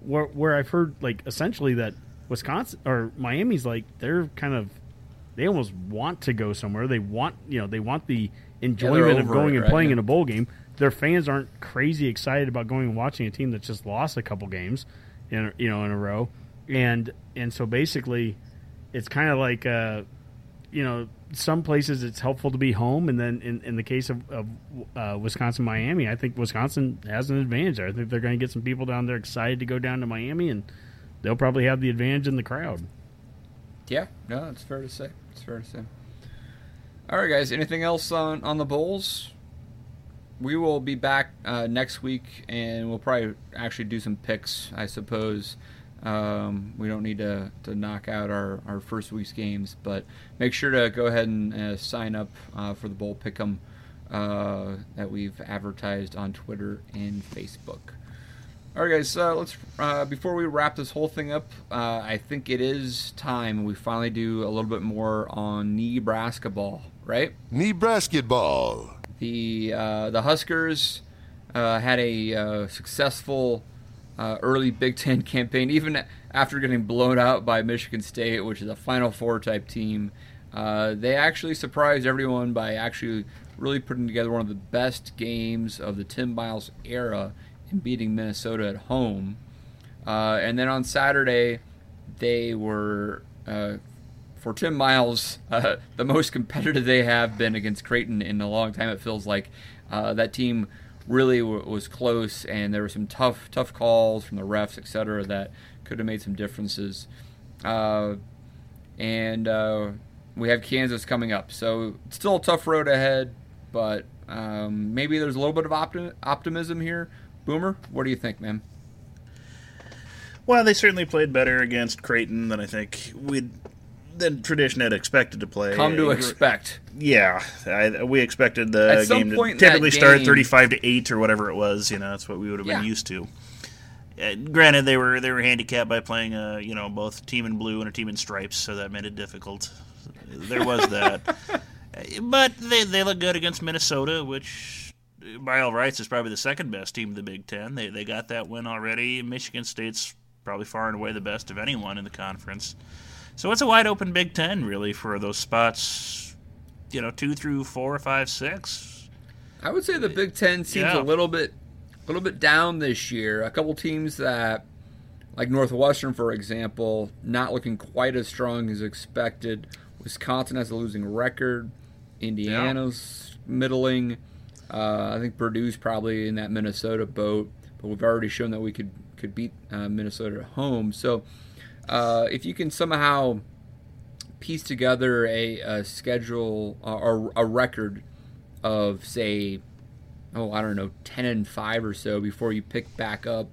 where where I've heard like essentially that Wisconsin or Miami's like they're kind of they almost want to go somewhere. They want you know they want the enjoyment of going and right? playing Yeah. in a bowl game. Their fans aren't crazy excited about going and watching a team that just lost a couple games, in you know in a row, and and so basically, it's kind of like uh, you know some places it's helpful to be home, and then in, in the case of, of uh, Wisconsin Miami, I think Wisconsin has an advantage there. I think they're going to get some people down there excited to go down to Miami, and they'll probably have the advantage in the crowd. Yeah, no, it's fair to say. It's fair to say. All right, guys. Anything else on on the bowls? We will be back uh, next week, and we'll probably actually do some picks. I suppose um, we don't need to, to knock out our, our first week's games, but make sure to go ahead and uh, sign up uh, for the bowl pick'em uh, that we've advertised on Twitter and Facebook. All right, guys. Uh, let's uh, before we wrap this whole thing up, uh, I think it is time we finally do a little bit more on Nebraska ball, right? Nebrasketball. The uh, the Huskers uh, had a uh, successful uh, early Big Ten campaign, even after getting blown out by Michigan State, which is a Final Four type team. Uh, they actually surprised everyone by actually really putting together one of the best games of the Tim Miles era in beating Minnesota at home. Uh, and then on Saturday, they were uh, for Tim Miles, uh, the most competitive they have been against Creighton in a long time. It feels like uh, that team really w- was close, and there were some tough, tough calls from the refs, etc., that could have made some differences. Uh, and uh, we have Kansas coming up, so it's still a tough road ahead, but um, maybe there's a little bit of opti- optimism here. Boomer, what do you think, man? Well, they certainly played better against Creighton than I think we'd than tradition had expected to play. Come to Uh, expect. Yeah, I, we expected the game to point in that typically start thirty-five to eight or whatever it was. You know, that's what we would have been Yeah. used to. Uh, granted, they were they were handicapped by playing a you know both team in blue and a team in stripes, so that made it difficult. There was that, Uh, but they they look good against Minnesota, which by all rights is probably the second best team in the Big Ten. They they got that win already. Michigan State's probably far and away the best of anyone in the conference. So it's a wide open Big Ten, really, for those spots, you know, two through four, five, six. I would say the Big Ten seems Yeah. a little bit, a little bit down this year. A couple teams that, like Northwestern, for example, not looking quite as strong as expected. Wisconsin has a losing record. Indiana's middling. Uh, I think Purdue's probably in that Minnesota boat, but we've already shown that we could could beat uh, Minnesota at home. So, uh, if you can somehow piece together a, a schedule or a record of say oh i don't know 10 and 5 or so before you pick back up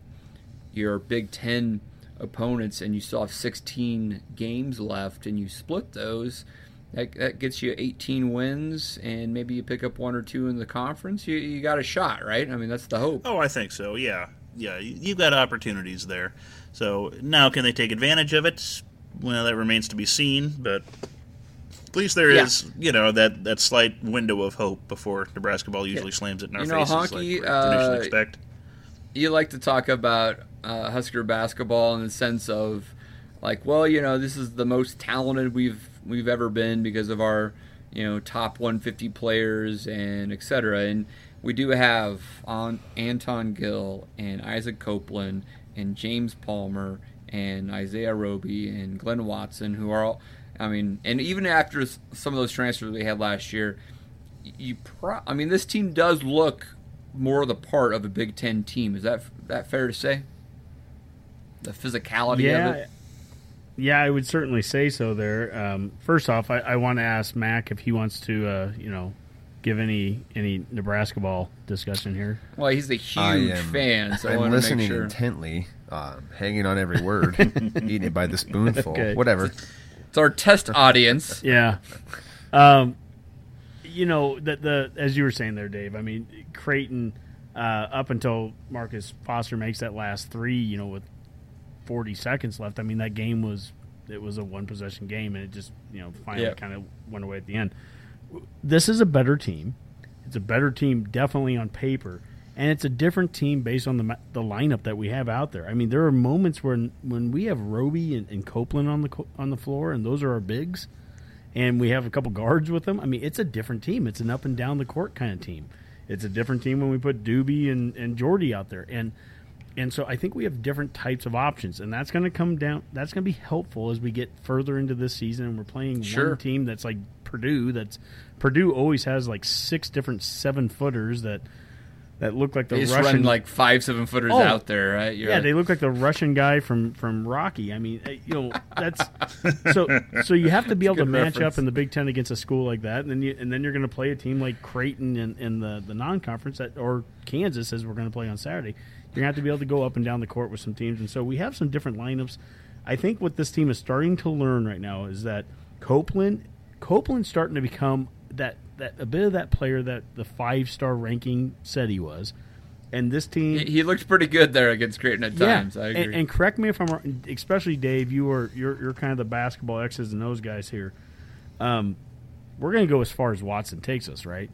your big 10 opponents and you still have 16 games left and you split those that, that gets you 18 wins and maybe you pick up one or two in the conference you, you got a shot right i mean that's the hope Oh, I think so. Yeah, yeah. you- You've got opportunities there. So now, can they take advantage of it? Well, that remains to be seen. But At least there is, yeah. you know, that, that slight window of hope before Nebraska ball usually yeah. slams it in our you know, faces, Honky, like uh, expect. You like to talk about uh, Husker basketball in the sense of, like, well, you know, this is the most talented we've we've ever been because of our, you know, top 150 players and et cetera. And we do have on Anton Gill and Isaac Copeland and James Palmer and Isaiah Roby and Glynn Watson, who are all I mean, and even after some of those transfers we had last year, you pro- I mean, this team does look more the part of a Big Ten team. Is that that fair to say? The physicality yeah, of it. Yeah, I would certainly say so. There. Um, first off, I, I want to ask Mac if he wants to, uh, you know, give any any Nebraska ball discussion here. Well, he's a huge am, fan, so I'm listening sure. intently, uh, hanging on every word, eating it by the spoonful. Okay. Whatever. It's our test audience. yeah. Um, you know that the as you were saying there, Dave. I mean, Creighton uh, up until Marcus Foster makes that last three, you know, with 40 seconds left. I mean, that game was it was a one possession game, and it just you know finally yeah. kind of went away at the end. This is a better team. It's a better team, definitely on paper and it's a different team based on the the lineup that we have out there. I mean, there are moments when when we have Roby and, and, Copeland on the on the floor, and those are our bigs, and we have a couple guards with them. I mean, it's a different team. It's an up and down the court kind of team. It's a different team when we put Duby and and Jordy out there, and and so I think we have different types of options, and that's going to come down. That's going to be helpful as we get further into this season, and we're playing sure. one team that's like Purdue. That's Purdue always has like six different seven footers that that look like the they Russian run like five seven footers oh, out there, right? You're yeah, like... they look like the Russian guy from from Rocky. I mean, eh, you know, that's so so you have to be able to match reference. up in the Big Ten against a school like that, and then you and then you're going to play a team like Creighton in, in the the non conference or Kansas as we're going to play on Saturday. You're going to have to be able to go up and down the court with some teams, and so we have some different lineups. I think what this team is starting to learn right now is that Copeland Copeland's starting to become that that a bit of that player that the five star ranking said he was. And this team, he, he looked pretty good there against Creighton at times. Yeah, I agree. And, and, correct me if I'm wrong, especially Dave. You are you're, you're kind of the basketball X's and those guys here. Um, we're going to go as far as Watson takes us, right?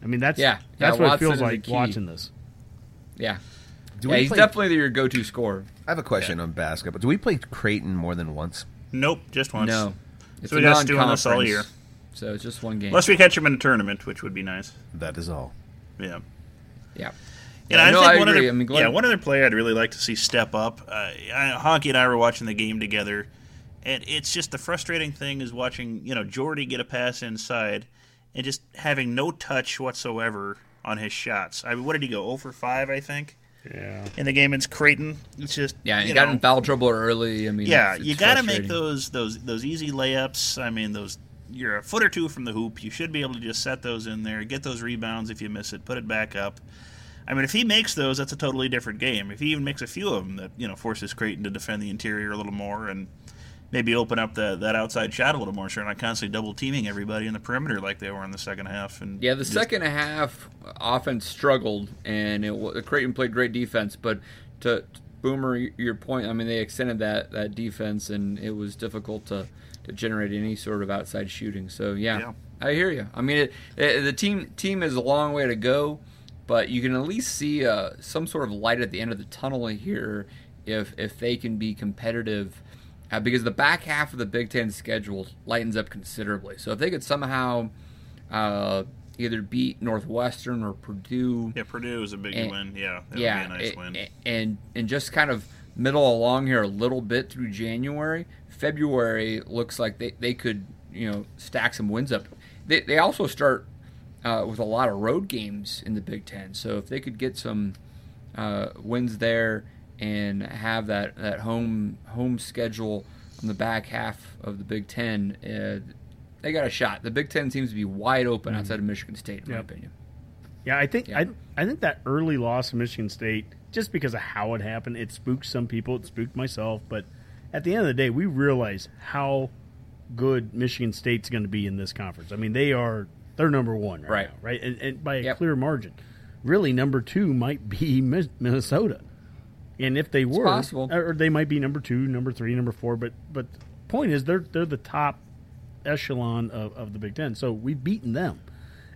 I mean, that's yeah, that's yeah, what Watson it feels like watching this. Yeah, yeah, he's play... definitely your go-to scorer. I have a question yeah. on basketball. Do we play Creighton more than once? Nope, just once. No, it's so we got doing this all year. So it's just one game. Unless we catch him in a tournament, which would be nice. That is all. Yeah. Yeah. Yeah, I no, think I one agree. Other, I mean, Glynn... yeah, one other player I'd really like to see step up. Uh, I, Honky and I were watching the game together, and it's just the frustrating thing is watching you know Jordy get a pass inside, and just having no touch whatsoever on his shots. I mean, what did he go? Over five, I think. Yeah. In the game against Creighton, it's just yeah. You, got know, in foul trouble early. I mean, yeah, it's, it's you got to make those those those easy layups. I mean, those you're a foot or two from the hoop. You should be able to just set those in there, get those rebounds if you miss it, put it back up. I mean, if he makes those, that's a totally different game. If he even makes a few of them, that you know forces Creighton to defend the interior a little more and maybe open up the, that outside shot a little more, so they're not constantly double teaming everybody in the perimeter like they were in the second half. And yeah, the just, second half offense struggled, and it, Creighton played great defense, but to Boomer, your point, I mean, they extended that that defense, and it was difficult to to generate any sort of outside shooting. So yeah, yeah. I hear you. I mean, it, it, the team team is a long way to go, but you can at least see uh, some sort of light at the end of the tunnel here if if they can be competitive. Uh, because the back half of the Big Ten schedule lightens up considerably. So if they could somehow uh, either beat Northwestern or Purdue, yeah, Purdue is a big and, win. Yeah, yeah, nice and, and and just kind of middle along here a little bit through January. February looks like they, they could you know stack some wins up. They they also start uh, with a lot of road games in the Big Ten, so if they could get some uh, wins there and have that, that home home schedule on the back half of the Big Ten, uh, they got a shot. The Big Ten seems to be wide open mm-hmm. outside of Michigan State, in yep. my opinion. Yeah, I think yeah. I I think that early loss of Michigan State, just because of how it happened, it spooked some people. It spooked myself, but at the end of the day, we realize how good Michigan State's going to be in this conference. I mean, they are they're number one right, right. Now, right? And, and, by a yep. clear margin. Really, number two might be Minnesota, and if they were, possible. or they might be number two, number three, number four. But but point is, they're they're the top echelon of, of the Big Ten. So we've beaten them,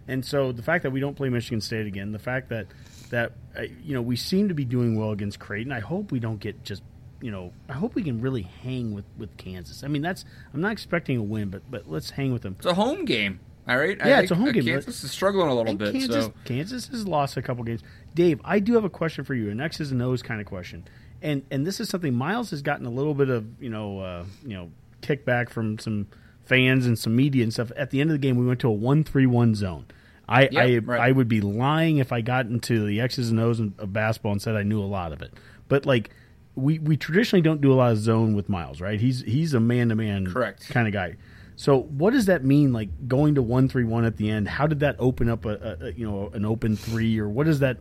and so the fact that we don't play Michigan State again, the fact that that uh, you know we seem to be doing well against Creighton. I hope we don't get just you know I hope we can really hang with with Kansas. I mean that's I'm not expecting a win, but but let's hang with them. It's a home game. All right. Yeah, it's a home game. Kansas is struggling a little bit. Kansas, so Kansas has lost a couple games. Dave, I do have a question for you, an X's and O's kind of question, and and this is something Miles has gotten a little bit of you know uh, you know kickback from some fans and some media and stuff. At the end of the game, we went to a one three one zone. I I, right. I would be lying if I got into the X's and O's of basketball and said I knew a lot of it, but like. We, we traditionally don't do a lot of zone with Miles, right? He's he's a man to man Correct. kind of guy. So what does that mean? Like going to one three one at the end? How did that open up a, a, you know an open three or what is that?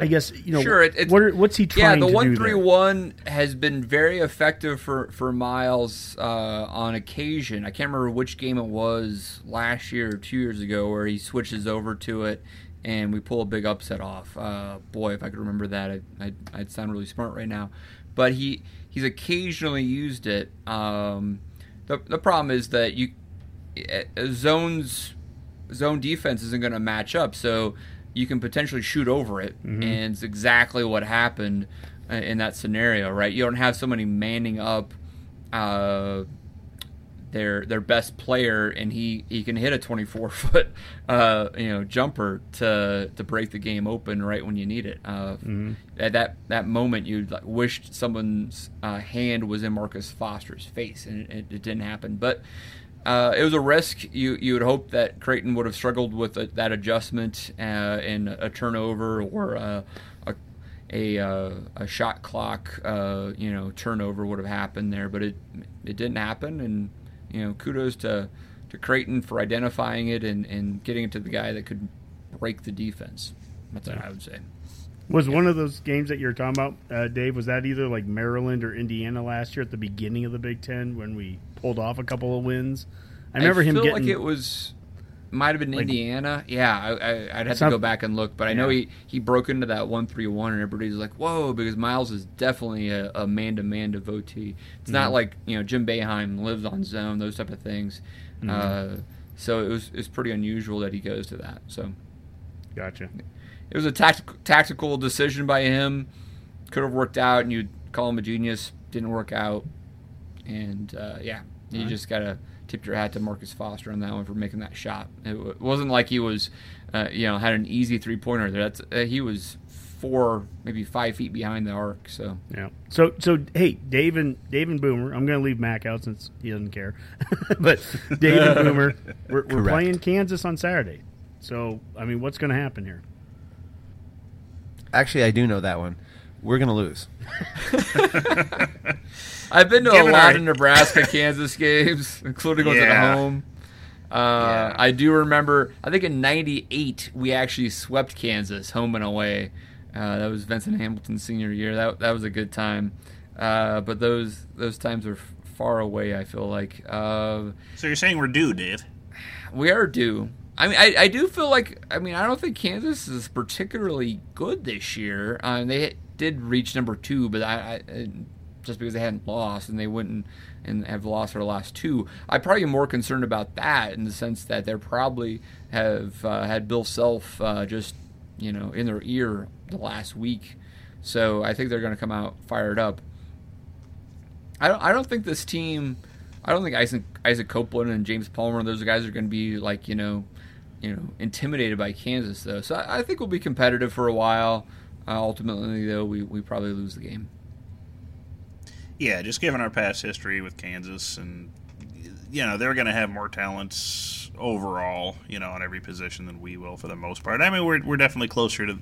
I guess you know. Sure, it- it's- what are, what's he yeah, trying the to one do three one has been very effective for for Miles uh, on occasion. I can't remember which game it was last year or two years ago where he switches over to it and we pull a big upset off. Uh, boy, if I could remember that, I'd, I'd, I'd sound really smart right now. But he he's occasionally used it. Um, the the problem is that you uh, zones zone defense isn't going to match up, so you can potentially shoot over it, and it's exactly what happened uh, in that scenario, right? You don't have somebody manning up uh, their their best player, and he, he can hit a 24 foot uh, you know jumper to to break the game open right when you need it. Uh, At that that moment, you like, wished someone's uh, hand was in Marcus Foster's face, and it, it didn't happen, but. Uh, it was a risk. You you would hope that Creighton would have struggled with a, that adjustment uh, and a turnover or a a, a, uh, a shot clock uh, you know turnover would have happened there, but it it didn't happen. And you know kudos to to Creighton for identifying it and, and getting it to the guy that could break the defense. That's what I would say. Was one of those games that you were talking about, uh, Dave? Was that either like Maryland or Indiana last year at the beginning of the Big Ten when we pulled off a couple of wins? I remember him feel getting like it was might have been Like- Indiana. Yeah, I, I, I'd have to Some- go back and look, but I know he, he broke into that one three one, and everybody's like, "Whoa!" Because Miles is definitely a man to man devotee. It's Mm-hmm. not like you know Jim Boeheim lives on zone, those type of things. Mm-hmm. Uh, so it was it's pretty unusual that he goes to that. So gotcha. it was a tactical tactical decision by him. Could have worked out, and you'd call him a genius. Didn't work out, and uh, yeah, you just gotta tip your hat to Marcus Foster on that one for making that shot. It, wasn't like he was, uh, you know, had an easy three pointer there. That's uh, he was four, maybe five feet behind the arc. So Yeah. So so hey, Dave and Dave and Boomer. I'm going to leave Mac out since he doesn't care. but Dave and Boomer, we're, we're playing Kansas on Saturday. So I mean, what's going to happen here? Actually, I do know that one. We're gonna lose. I've been to a lot of Nebraska Kansas games, including ones Yeah. at home. Uh, Yeah. I do remember. I think in '98 we actually swept Kansas home and away. Uh, that was Venson Hamilton's senior year. That that was a good time. Uh, but those those times are f- far away. I feel like uh, So you're saying we're due, Dave? we are due. I mean, I, I do feel like I mean I don't think Kansas is particularly good this year. Uh, they did reach number two, but I, I just because they hadn't lost and they wouldn't and have lost their last two. I'm probably more concerned about that in the sense that they're probably have uh, had Bill Self uh, just you know in their ear the last week, so I think they're going to come out fired up. I don't. I don't think this team. I don't think Isaac Isaac Copeland and James Palmer. Those guys are going to be like you know, you know, intimidated by Kansas though. So I, I think we'll be competitive for a while. Uh, ultimately, though, we, we probably lose the game. Yeah, just given our past history with Kansas, and you know they're going to have more talents overall, you know, on every position than we will for the most part. I mean, we're we're definitely closer to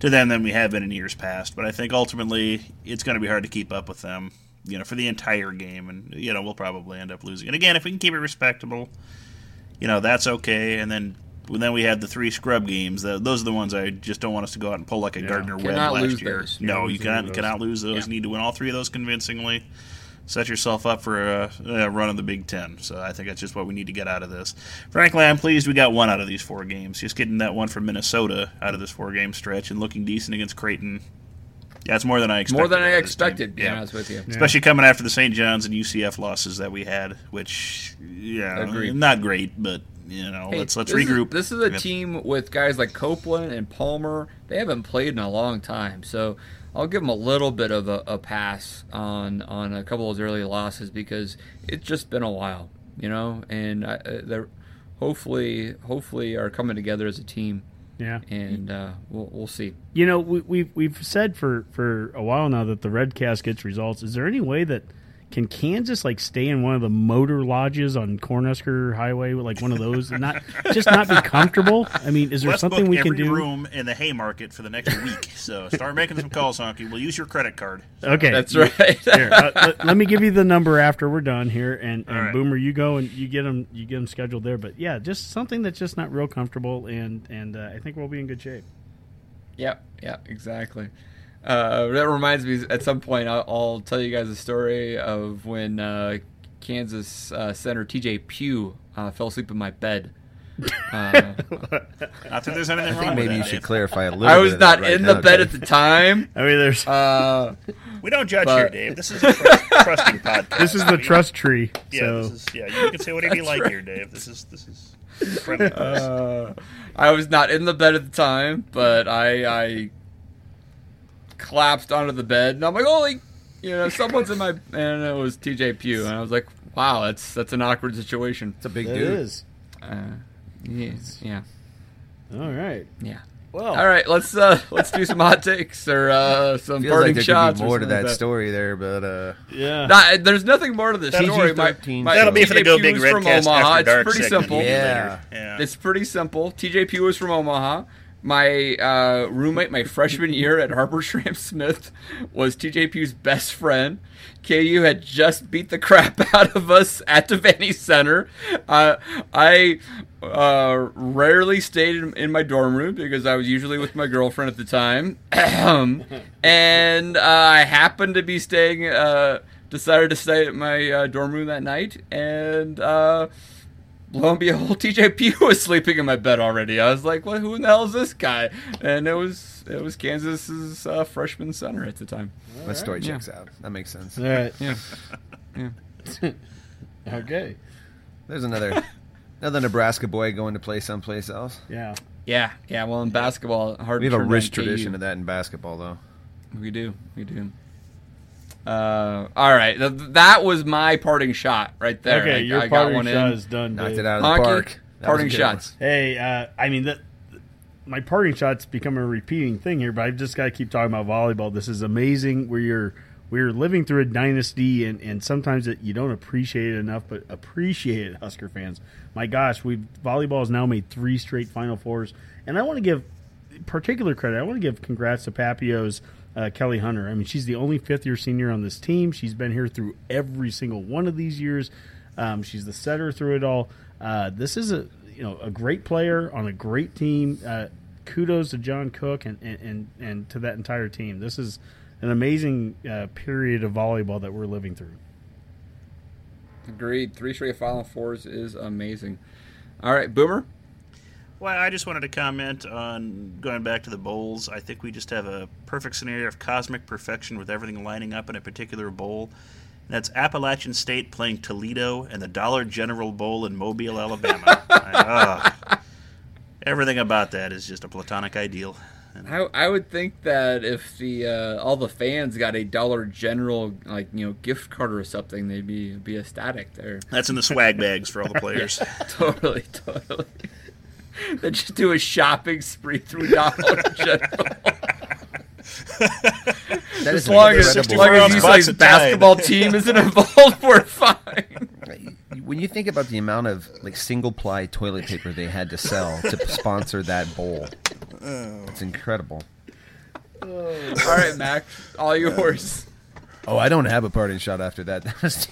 to them than we have been in years past, but I think ultimately it's going to be hard to keep up with them, you know, for the entire game, and you know we'll probably end up losing. And again, if we can keep it respectable, you know, that's okay. And then. Well, then we have the three scrub games. Those are the ones I just don't want us to go out and pull like a Gardner Webb last lose year. those. No, you cannot those. cannot lose those. Yeah. You need to win all three of those convincingly. Set yourself up for a, a run of the Big Ten. So I think that's just what we need to get out of this. Frankly, I'm pleased we got one out of these four games. Just getting that one from Minnesota out of this four game stretch and looking decent against Creighton. Yeah, it's more than I expected. More than I out of this expected, team. to be honest with you. Especially coming after the St. John's and UCF losses that we had, which yeah, Agreed. not great, but you know, Hey, let's let's this is- regroup. this is a Yep. team with guys like Copeland and Palmer. They haven't played in a long time, so I'll give them a little bit of a, a pass on on a couple of those early losses because it's just been a while, you know. And I, uh, they're hopefully hopefully are coming together as a team, Yeah. and uh, we'll we'll see. You know, we, we've we've said for for a while now that the Red Cast gets results. Is there any way that can Kansas like stay in one of the motor lodges on Cornhusker Highway, like one of those, and not just not be comfortable? I mean, is there Let's something book we can every do? room in the Haymarket for the next week. So start making some calls, Honky. We'll use your credit card. Okay, That's right. here, uh, let, let me give you the number after we're done here, and, and All right. Boomer, you go and you get them, you get them scheduled there. But yeah, just something that's just not real comfortable, and and uh, I think we'll be in good shape. Yep, yeah, exactly. Uh, that reminds me, at some point, I'll, I'll tell you guys a story of when uh, Kansas uh, center TJ Pugh uh, fell asleep in my bed. Uh, Not that there's anything I wrong think with maybe that. you should clarify a little. I was of not right in the now, bed Dave. at the time. I mean, there's Uh, We don't judge But- here, Dave. This is a trust, trusting podcast. this is the We- trust tree. Yeah, so this is, yeah. You can say whatever you like here, Dave. This is this is uh, I was not in the bed at the time, but I, I collapsed onto the bed, and I'm like, "Holy, you know, someone's in my," and it was TJ Pugh, and I was like, "Wow, that's that's an awkward situation." It's a big it dude. is. Uh, yes, yeah, All right. yeah. Well, All right, let's uh let's do some hot takes or uh some Feels parting like there shots. could be or more to something that like story there, but uh, Yeah. Nah, there's nothing more to the That'll story. be My, my That'll be for the TJ Go Pugh Big Red from Cast Omaha. After It's pretty segment simple. Yeah. yeah. It's pretty simple. TJ Pugh was from Omaha. My uh, roommate, my freshman year at Harper Schramm Smith, was TJ Pugh's best friend. KU had just beat the crap out of us at Devaney Center. Uh, I uh, rarely stayed in, in my dorm room because I was usually with my girlfriend at the time. and uh, I happened to be staying, uh, decided to stay at my uh, dorm room that night. And. Lo and behold, TJ Pugh was sleeping in my bed already. I was like, "What? Who in the hell is this guy?" And it was it was Kansas's uh, freshman center at the time. that story checks out. That makes sense. All right. Yeah, yeah. Okay. There's another another Nebraska boy going to play someplace else. Yeah. yeah, yeah. Well, in basketball, hard. We have to a rich down KU. tradition of that in basketball, though. We do, we do. Uh, all right, Th- that was my parting shot right there. Okay, I, your I got parting one shot in. is done. Knocked Dave. it out of the Honky, park. That was a parting good one. shots. Hey, uh, I mean that. My parting shots become a repeating thing here, but I've just got to keep talking about volleyball. This is amazing. Where you're we're living through a dynasty, and, and sometimes it, you don't appreciate it enough, but appreciate it, Husker fans. My gosh, we volleyball has now made three straight Final Fours, and I want to give particular credit. I want to give congrats to Papio's uh, Kelly Hunter. I mean, she's the only fifth year senior on this team. She's been here through every single one of these years. Um, she's the setter through it all. Uh, this is a you know a great player on a great team. Uh, kudos to John Cook and, and, and, and to that entire team. This is an amazing uh, period of volleyball that we're living through. Agreed. Three straight Final Fours is amazing. All right, Boomer. Well, I just wanted to comment on going back to the bowls. I think we just have a perfect scenario of cosmic perfection with everything lining up in a particular bowl. And that's Appalachian State playing Toledo and the Dollar General Bowl in Mobile, Alabama. I- ah. everything about that is just a platonic ideal. I, I would think that if the uh, all the fans got a Dollar General like you know gift card or something, they'd be be ecstatic there. that's in the swag bags for all the players. totally, totally. They just do a shopping spree through Dollar General. That As is long as, as long as ounce you box say of Tide. basketball team isn't involved, we're fine. when you think about the amount of like single ply toilet paper they had to sell to sponsor that bowl, it's incredible. Oh. All right, Mac, all yours. Oh, I don't have a parting shot after that. That was,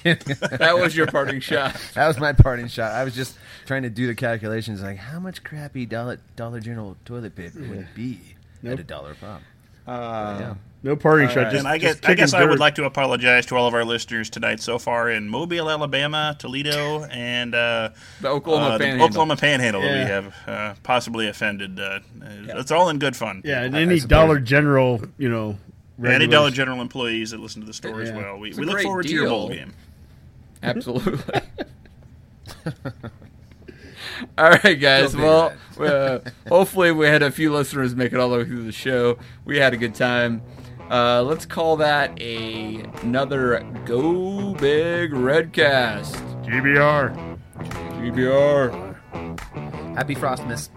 That was your parting shot. that was my parting shot. I was just trying to do the calculations, like how much crappy Dollar Dollar General toilet paper would it be at a dollar a pop? Uh, Yeah. No parting shot. right. Just, and I just guess, I, guess kicking I would like to apologize to all of our listeners tonight so far in Mobile, Alabama, Toledo, and uh, The Oklahoma uh, the Panhandle. Oklahoma Panhandle that we have uh, possibly offended. Uh, It's all in good fun. Yeah, and I- I any suppose- Dollar General, you know, Any regulars. Dollar General employees that listen to the store as Yeah. well. We, a we look great forward to your bowl game. Absolutely. all right, guys. Well, uh, hopefully we had a few listeners make it all the way through the show. We had a good time. Uh, let's call that a another Go Big Redcast. GBR. GBR. Happy Frostmas.